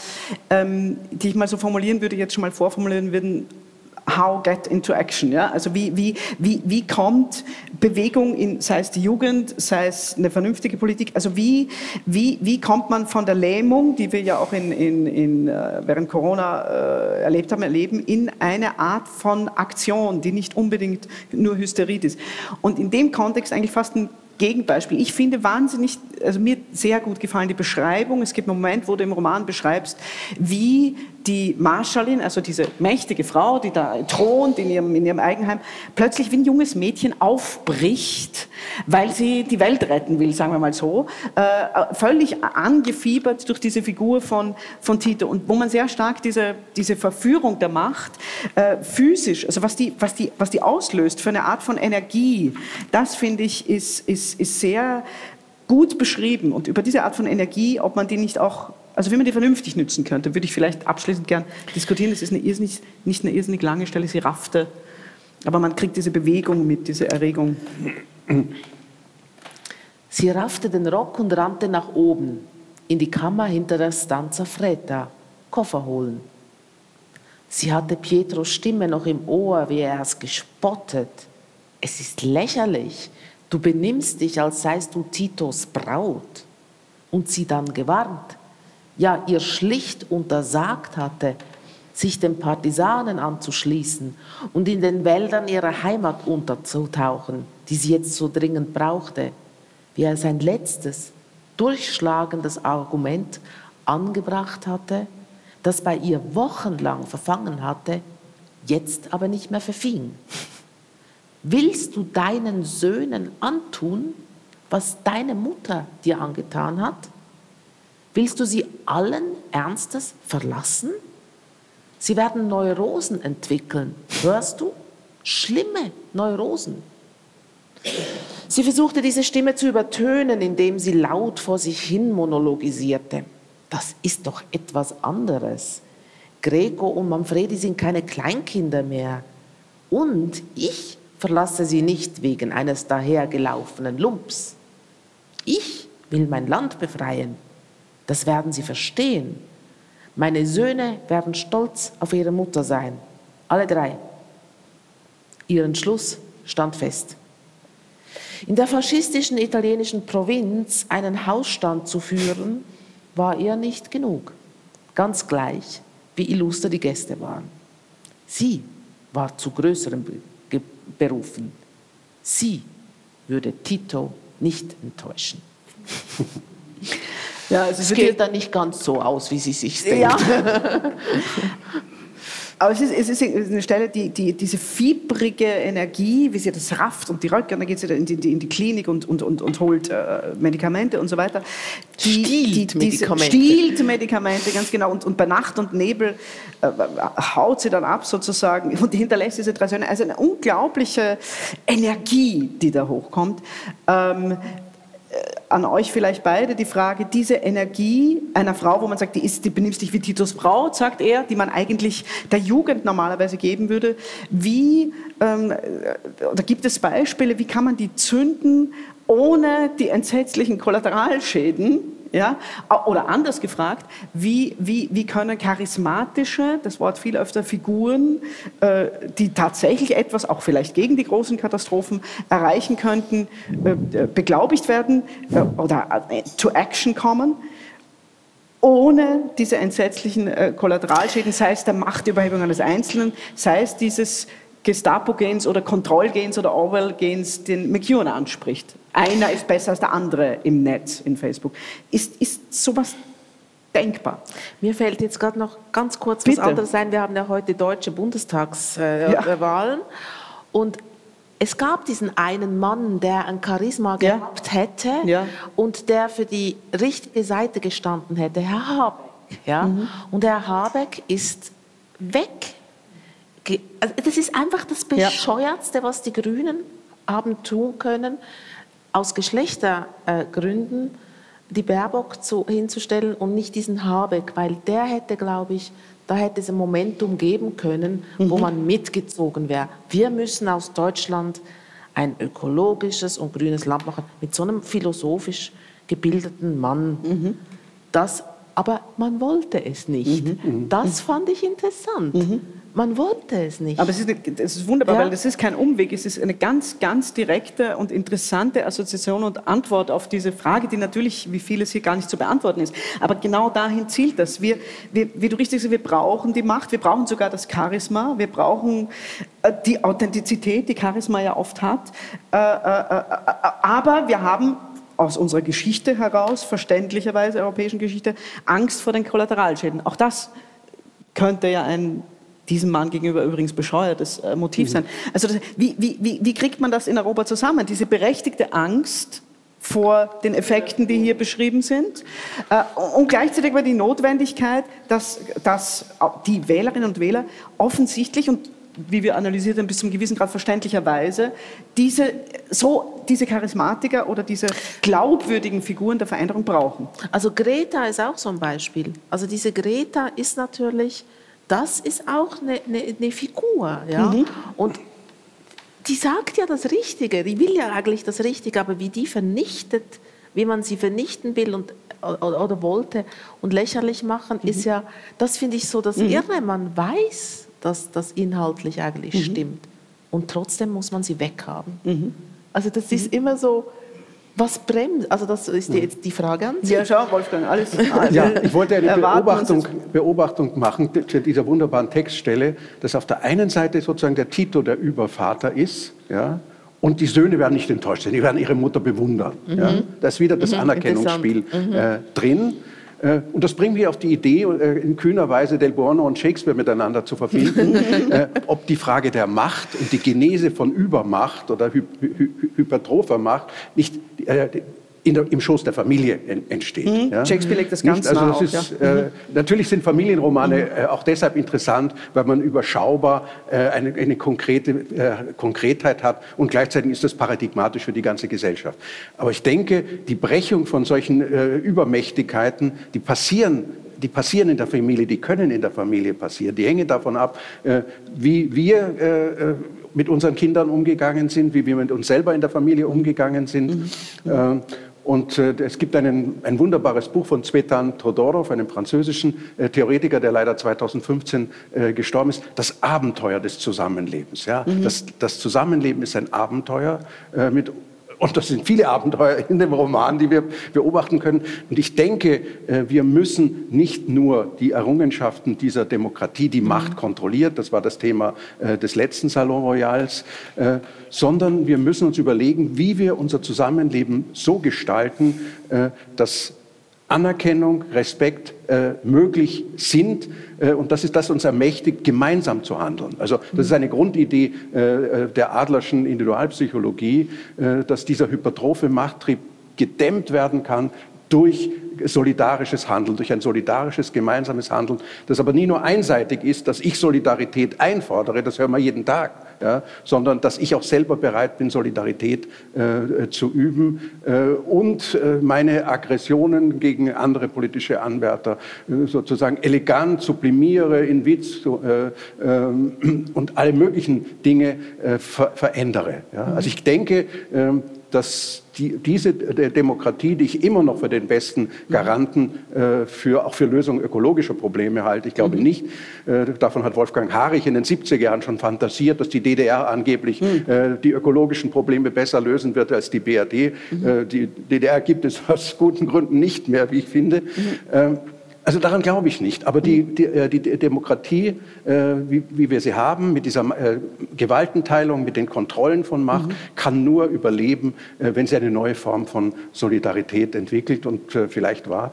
[SPEAKER 1] ähm, die ich mal so formulieren würde, jetzt schon mal vorformulieren würden, how get into action. Ja? Also wie, wie, wie, wie kommt Bewegung in, sei es die Jugend, sei es eine vernünftige Politik, also wie, wie, wie kommt man von der Lähmung, die wir ja auch in, in, in, äh, während Corona äh, erlebt haben, erleben, in eine Art von Aktion, die nicht unbedingt nur Hysterie ist. Und in dem Kontext eigentlich fast ein Gegenbeispiel. Ich finde wahnsinnig, also mir sehr gut gefallen die Beschreibung. Es gibt einen Moment, wo du im Roman beschreibst, wie die Marschallin, also diese mächtige Frau, die da thront in ihrem, in ihrem Eigenheim, plötzlich wie ein junges Mädchen aufbricht, weil sie die Welt retten will, sagen wir mal so, äh, völlig angefiebert durch diese Figur von, von Tito. Und wo man sehr stark diese, diese Verführung der Macht äh, physisch, also was die, was, die, was die auslöst für eine Art von Energie, das finde ich ist, ist, ist sehr gut beschrieben. Und über diese Art von Energie, ob man die nicht auch also wie man die vernünftig nützen könnte, würde ich vielleicht abschließend gern diskutieren. Es ist eine irrsinnig, nicht eine irrsinnig lange Stelle, sie raffte, aber man kriegt diese Bewegung mit, diese Erregung.
[SPEAKER 2] Sie raffte den Rock und rannte nach oben, in die Kammer hinter der Stanza Fretta, Koffer holen. Sie hatte Pietros Stimme noch im Ohr, wie er es gespottet. Es ist lächerlich. Du benimmst dich, als seist du Titos Braut. Und sie dann gewarnt ja ihr schlicht untersagt hatte, sich den Partisanen anzuschließen und in den Wäldern ihrer Heimat unterzutauchen, die sie jetzt so dringend brauchte, wie er sein letztes, durchschlagendes Argument angebracht hatte, das bei ihr wochenlang verfangen hatte, jetzt aber nicht mehr verfing. Willst du deinen Söhnen antun, was deine Mutter dir angetan hat? Willst du sie allen Ernstes verlassen? Sie werden Neurosen entwickeln. Hörst du? Schlimme Neurosen. Sie versuchte diese Stimme zu übertönen, indem sie laut vor sich hin monologisierte. Das ist doch etwas anderes. Greco und Manfredi sind keine Kleinkinder mehr. Und ich verlasse sie nicht wegen eines dahergelaufenen Lumps. Ich will mein Land befreien. Das werden sie verstehen. Meine Söhne werden stolz auf ihre Mutter sein. Alle drei. Ihr Entschluss stand fest. In der faschistischen italienischen Provinz einen Hausstand zu führen, war ihr nicht genug. Ganz gleich, wie illuster die Gäste waren. Sie war zu größerem berufen. Sie würde Tito nicht enttäuschen. Ja, es, es geht dann nicht ganz so aus, wie Sie sich denken. Ja.
[SPEAKER 1] Aber es ist, es ist eine Stelle, die, die, diese fiebrige Energie, wie sie das rafft und die Röcke, und dann geht sie in die, in die Klinik und, und, und, und holt äh, Medikamente und so weiter.
[SPEAKER 2] Die, stiehlt die, diese, Medikamente.
[SPEAKER 1] Stiehlt Medikamente, ganz genau. Und, und bei Nacht und Nebel äh, haut sie dann ab sozusagen und hinterlässt diese drei Söhne. Also eine unglaubliche Energie, die da hochkommt. Ähm, an euch vielleicht beide die Frage, diese Energie einer Frau, wo man sagt, die, ist, die benimmt sich wie Titus Braut, sagt er, die man eigentlich der Jugend normalerweise geben würde. Wie, ähm, oder gibt es Beispiele, wie kann man die zünden, ohne die entsetzlichen Kollateralschäden ja? Oder anders gefragt, wie, wie, wie können charismatische, das Wort viel öfter, Figuren, äh, die tatsächlich etwas, auch vielleicht gegen die großen Katastrophen, erreichen könnten, äh, beglaubigt werden äh, oder äh, to action kommen? ohne diese entsetzlichen äh, Kollateralschäden, sei es der Machtüberhebung eines Einzelnen, sei es dieses Gestapo-Gens oder Kontroll-Gens oder Orwell-Gens den McEwan anspricht. Einer ist besser als der andere im Netz, in Facebook. Ist, ist sowas denkbar?
[SPEAKER 2] Mir fällt jetzt gerade noch ganz kurz
[SPEAKER 1] Bitte.
[SPEAKER 2] was anderes ein. Wir haben ja heute deutsche Bundestagswahlen.
[SPEAKER 1] Ja.
[SPEAKER 2] Und es gab diesen einen Mann, der ein Charisma
[SPEAKER 1] Ja.
[SPEAKER 2] gehabt hätte
[SPEAKER 1] Ja.
[SPEAKER 2] und der für die richtige Seite gestanden hätte, Herr Habeck. Ja?
[SPEAKER 1] Mhm.
[SPEAKER 2] Und Herr Habeck ist weg. Also das ist einfach das. Bescheuertste, was die Grünen haben tun können, aus Geschlechtergründen die Baerbock zu, hinzustellen und nicht diesen Habeck, weil der hätte, glaube ich, da hätte es ein Momentum geben können, wo
[SPEAKER 1] Mhm.
[SPEAKER 2] man mitgezogen wäre. Wir müssen aus Deutschland ein ökologisches und grünes Land machen mit so einem philosophisch gebildeten Mann.
[SPEAKER 1] Mhm.
[SPEAKER 2] Das, aber man wollte es nicht.
[SPEAKER 1] Mhm.
[SPEAKER 2] Das fand ich interessant. Man wollte es nicht.
[SPEAKER 1] Aber es ist, es ist wunderbar,
[SPEAKER 2] Ja.
[SPEAKER 1] weil das ist kein Umweg, es ist eine ganz, ganz direkte und interessante Assoziation und Antwort auf diese Frage, die natürlich, wie vieles hier gar nicht zu beantworten ist. Aber genau dahin zielt das. Wir, wir, wie du richtig sagst, wir brauchen die Macht, wir brauchen sogar das Charisma, wir brauchen äh, die Authentizität, die Charisma ja oft hat. Äh, äh, aber wir haben aus unserer Geschichte heraus, verständlicherweise europäischen Geschichte, Angst vor den Kollateralschäden. Auch das könnte ja ein diesem Mann gegenüber übrigens bescheuertes äh, Motiv sein. Also das, wie, wie, wie, wie kriegt man das in Europa zusammen? Diese berechtigte Angst vor den Effekten, die hier beschrieben sind äh, und gleichzeitig aber die Notwendigkeit, dass, dass die Wählerinnen und Wähler offensichtlich und wie wir analysiert haben, bis zum gewissen Grad verständlicherweise, diese, so, diese Charismatiker oder diese glaubwürdigen Figuren der Veränderung brauchen.
[SPEAKER 2] Also Greta ist auch so ein Beispiel. Also diese Greta ist natürlich, das ist auch eine, eine, eine Figur. Ja? Und die sagt ja das Richtige, die will ja eigentlich das Richtige, aber wie die vernichtet, wie man sie vernichten will und, oder, oder wollte und lächerlich machen, ist ja, das finde ich so das Irre. Man weiß, dass das inhaltlich eigentlich stimmt und trotzdem muss man sie weghaben. Also das ist immer so, was bremst, also das ist die, jetzt die Frage an Sie.
[SPEAKER 1] Ja, schau, Wolfgang, alles.
[SPEAKER 3] Ja, ich wollte eine Beobachtung, Beobachtung machen zu dieser wunderbaren Textstelle, dass auf der einen Seite sozusagen der Tito der Übervater ist, ja, und die Söhne werden nicht enttäuscht sein, die werden ihre Mutter bewundern. Ja. Da ist wieder das Anerkennungsspiel äh, drin. Äh, Und das bringt mich auf die Idee, äh, in kühner Weise Del Buono und Shakespeare miteinander zu verbinden, äh, ob die Frage der Macht und die Genese von Übermacht oder hy hy hypertropher Macht nicht der, im Schoß der Familie en entsteht. Ja?
[SPEAKER 1] Mhm. Shakespeare legt das ganz
[SPEAKER 3] Nicht? also
[SPEAKER 1] nah
[SPEAKER 3] das ist, äh, Natürlich sind Familienromane äh, auch deshalb interessant, weil man überschaubar äh, eine, eine konkrete äh, Konkretheit hat und gleichzeitig ist das paradigmatisch für die ganze Gesellschaft. Aber ich denke, die Brechung von solchen äh, Übermächtigkeiten, die passieren die passieren in der Familie, die können in der Familie passieren. Die hängen davon ab, äh, wie wir mit unseren Kindern umgegangen sind, wie wir mit uns selber in der Familie umgegangen sind. Äh, und äh, es gibt einen, ein wunderbares Buch von Zvetan Todorov, einem französischen äh, Theoretiker, der leider 2015 äh, gestorben ist, das Abenteuer des Zusammenlebens. Ja? Das, das Zusammenleben ist ein Abenteuer mit und das sind viele Abenteuer in dem Roman, die wir beobachten können. Und ich denke, äh, wir müssen nicht nur die Errungenschaften dieser Demokratie, die Macht kontrolliert, das war das Thema äh, des letzten Salon Royals, äh, sondern wir müssen uns überlegen, wie wir unser Zusammenleben so gestalten, dass Anerkennung, Respekt äh, möglich sind. Äh, und das ist das, uns ermächtigt, gemeinsam zu handeln. Also das ist eine Grundidee äh, der Adlerschen Individualpsychologie, äh, dass dieser hypertrophe Machttrieb gedämmt werden kann durch solidarisches Handeln, durch ein solidarisches gemeinsames Handeln, das aber nie nur einseitig ist, dass ich Solidarität einfordere, das hören wir jeden Tag, ja, sondern dass ich auch selber bereit bin, Solidarität äh, zu üben äh, und äh, meine Aggressionen gegen andere politische Anwärter äh, sozusagen elegant sublimiere, in Witz äh, ähm, und alle möglichen Dinge äh, ver verändere. Ja. Also ich denke, ähm, dass die, diese Demokratie, die ich immer noch für den besten Garanten äh, für, auch für Lösung ökologischer Probleme halte, ich glaube nicht, äh, davon hat Wolfgang Harich in den 70er Jahren schon fantasiert, dass die DDR angeblich äh, die ökologischen Probleme besser lösen wird als die BRD. Äh, die DDR gibt es aus guten Gründen nicht mehr, wie ich finde. Ähm, also daran glaube ich nicht. Aber die, die, äh, die Demokratie, äh, wie, wie, wir sie haben, mit dieser äh, Gewaltenteilung, mit den Kontrollen von Macht, mhm. kann nur überleben, äh, wenn sie eine neue Form von Solidarität entwickelt. Und äh, vielleicht war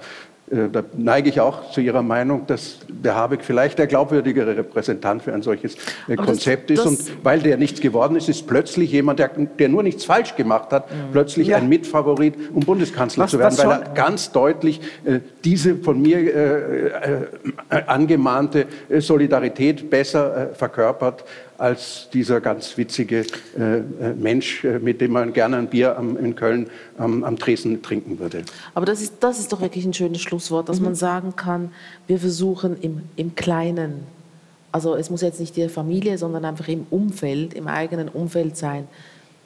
[SPEAKER 3] da neige ich auch zu Ihrer Meinung, dass der Habeck vielleicht der glaubwürdigere Repräsentant für ein solches äh, Konzept das, das ist. Und weil der nichts geworden ist, ist plötzlich jemand, der, der nur nichts falsch gemacht hat, mhm. plötzlich ja. ein Mitfavorit, um Bundeskanzler was, zu werden, weil er ganz deutlich äh, diese von mir äh, äh, angemahnte Solidarität besser verkörpert als dieser ganz witzige äh, äh, Mensch, äh, mit dem man gerne ein Bier am, in Köln am, am Tresen trinken würde.
[SPEAKER 2] Aber das ist, das ist doch wirklich ein schönes Schlusswort, dass mhm. man sagen kann, wir versuchen im, im Kleinen, also es muss jetzt nicht die Familie, sondern einfach im Umfeld, im eigenen Umfeld sein,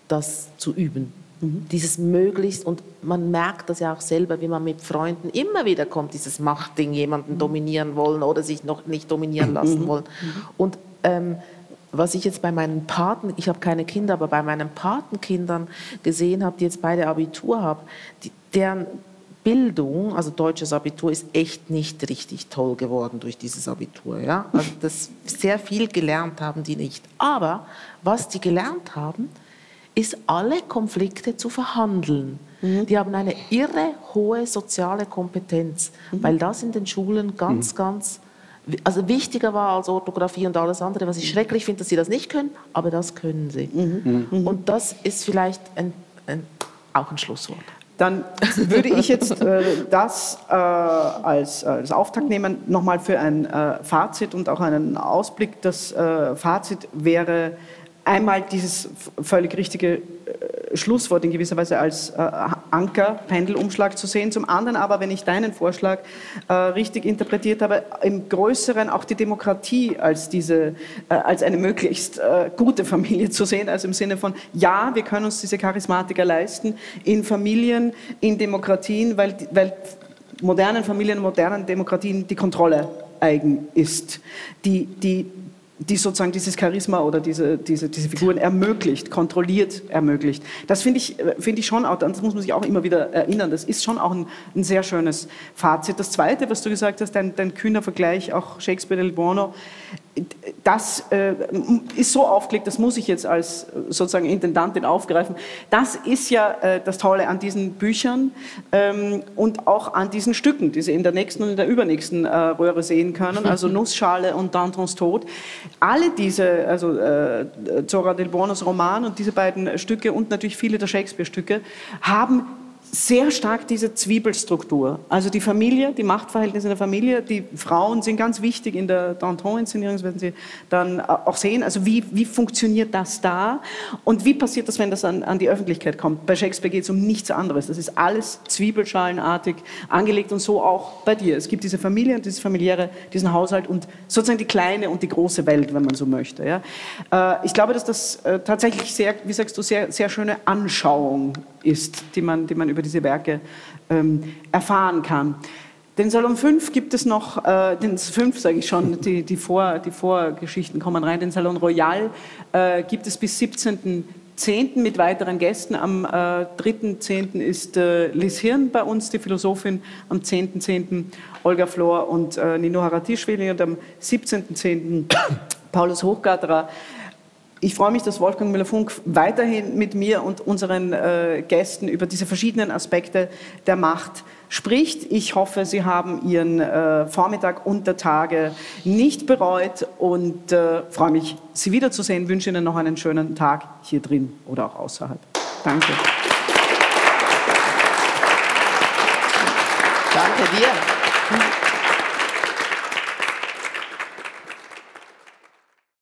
[SPEAKER 2] das zu üben. Mhm. Dieses möglichst, und man merkt das ja auch selber, wie man mit Freunden immer wieder kommt, dieses Machtding, jemanden mhm. dominieren wollen oder sich noch nicht dominieren lassen mhm. wollen. Mhm. Und ähm, was ich jetzt bei meinen Paten, ich habe keine Kinder, aber bei meinen Patenkindern gesehen habe, die jetzt beide Abitur haben, die, deren Bildung, also deutsches Abitur, ist echt nicht richtig toll geworden durch dieses Abitur. Ja? Also das sehr viel gelernt haben die nicht. Aber was die gelernt haben, ist alle Konflikte zu verhandeln. Mhm. Die haben eine irre hohe soziale Kompetenz, mhm. weil das in den Schulen ganz, mhm. ganz also wichtiger war als Orthographie und alles andere, was ich schrecklich finde, dass sie das nicht können, aber das können sie. Mhm. Mhm. Und das ist vielleicht ein, ein, auch ein Schlusswort.
[SPEAKER 1] Dann würde ich jetzt äh, das äh, als, als Auftakt nehmen, nochmal für ein äh, Fazit und auch einen Ausblick. Das äh, Fazit wäre einmal dieses völlig richtige äh, Schlusswort in gewisser Weise als äh, Anker, Pendelumschlag zu sehen. Zum anderen aber, wenn ich deinen Vorschlag äh, richtig interpretiert habe, im Größeren auch die Demokratie als, diese, als eine möglichst gute Familie zu sehen. Also im Sinne von, ja, wir können uns diese Charismatiker leisten in Familien, in Demokratien, weil, weil modernen Familien, modernen Demokratien die Kontrolle eigen ist, die, die die sozusagen dieses Charisma oder diese, diese, diese Figuren ermöglicht, kontrolliert ermöglicht. Das finde ich, äh, finde ich schon, auch, das muss man sich auch immer wieder erinnern, das ist schon auch ein, ein sehr schönes Fazit. Das Zweite, was du gesagt hast, dein, dein kühner Vergleich, auch Shakespeare del Buono, das äh, ist so aufgelegt, das muss ich jetzt als sozusagen Intendantin aufgreifen. Das ist ja äh, das Tolle an diesen Büchern ähm, und auch an diesen Stücken, die Sie in der nächsten und in der übernächsten äh, Röhre sehen können, also Nussschale und Dantons Tod. Alle diese, also äh, Zora del Buonos Roman und diese beiden Stücke und natürlich viele der Shakespeare-Stücke haben sehr stark diese Zwiebelstruktur. Also die Familie, die Machtverhältnisse in der Familie, die Frauen sind ganz wichtig in der Danton-Inszenierung, das werden Sie dann auch sehen. Also wie, wie funktioniert das da und wie passiert das, wenn das an, an die Öffentlichkeit kommt? Bei Shakespeare geht es um nichts anderes. Das ist alles zwiebelschalenartig angelegt und so auch bei dir. Es gibt diese Familie und dieses familiäre, diesen Haushalt und sozusagen die kleine und die große Welt, wenn man so möchte. Ja? Äh, ich glaube, dass das äh, tatsächlich sehr, wie sagst du, sehr, sehr schöne Anschauung ist, die man, die man über diese Werke ähm, erfahren kann. Den Salon 5 gibt es noch, äh, den 5 sage ich schon, die, die, Vor, die Vorgeschichten kommen rein. Den Salon Royal äh, gibt es bis 17.10. mit weiteren Gästen. Am äh, 3.10. ist äh, Liz Hirn bei uns, die Philosophin. Am 10.10. .10. Olga Flor und äh, Nino Haratischvili. Und am 17.10. Paulus Hochgarterer. Ich freue mich, dass Wolfgang Müller-Funk weiterhin mit mir und unseren äh, Gästen über diese verschiedenen Aspekte der Macht spricht. Ich hoffe, Sie haben Ihren äh, Vormittag unter Tage nicht bereut und äh, freue mich, Sie wiederzusehen. Wünsche Ihnen noch einen schönen Tag hier drin oder auch außerhalb. Danke.
[SPEAKER 2] Danke dir.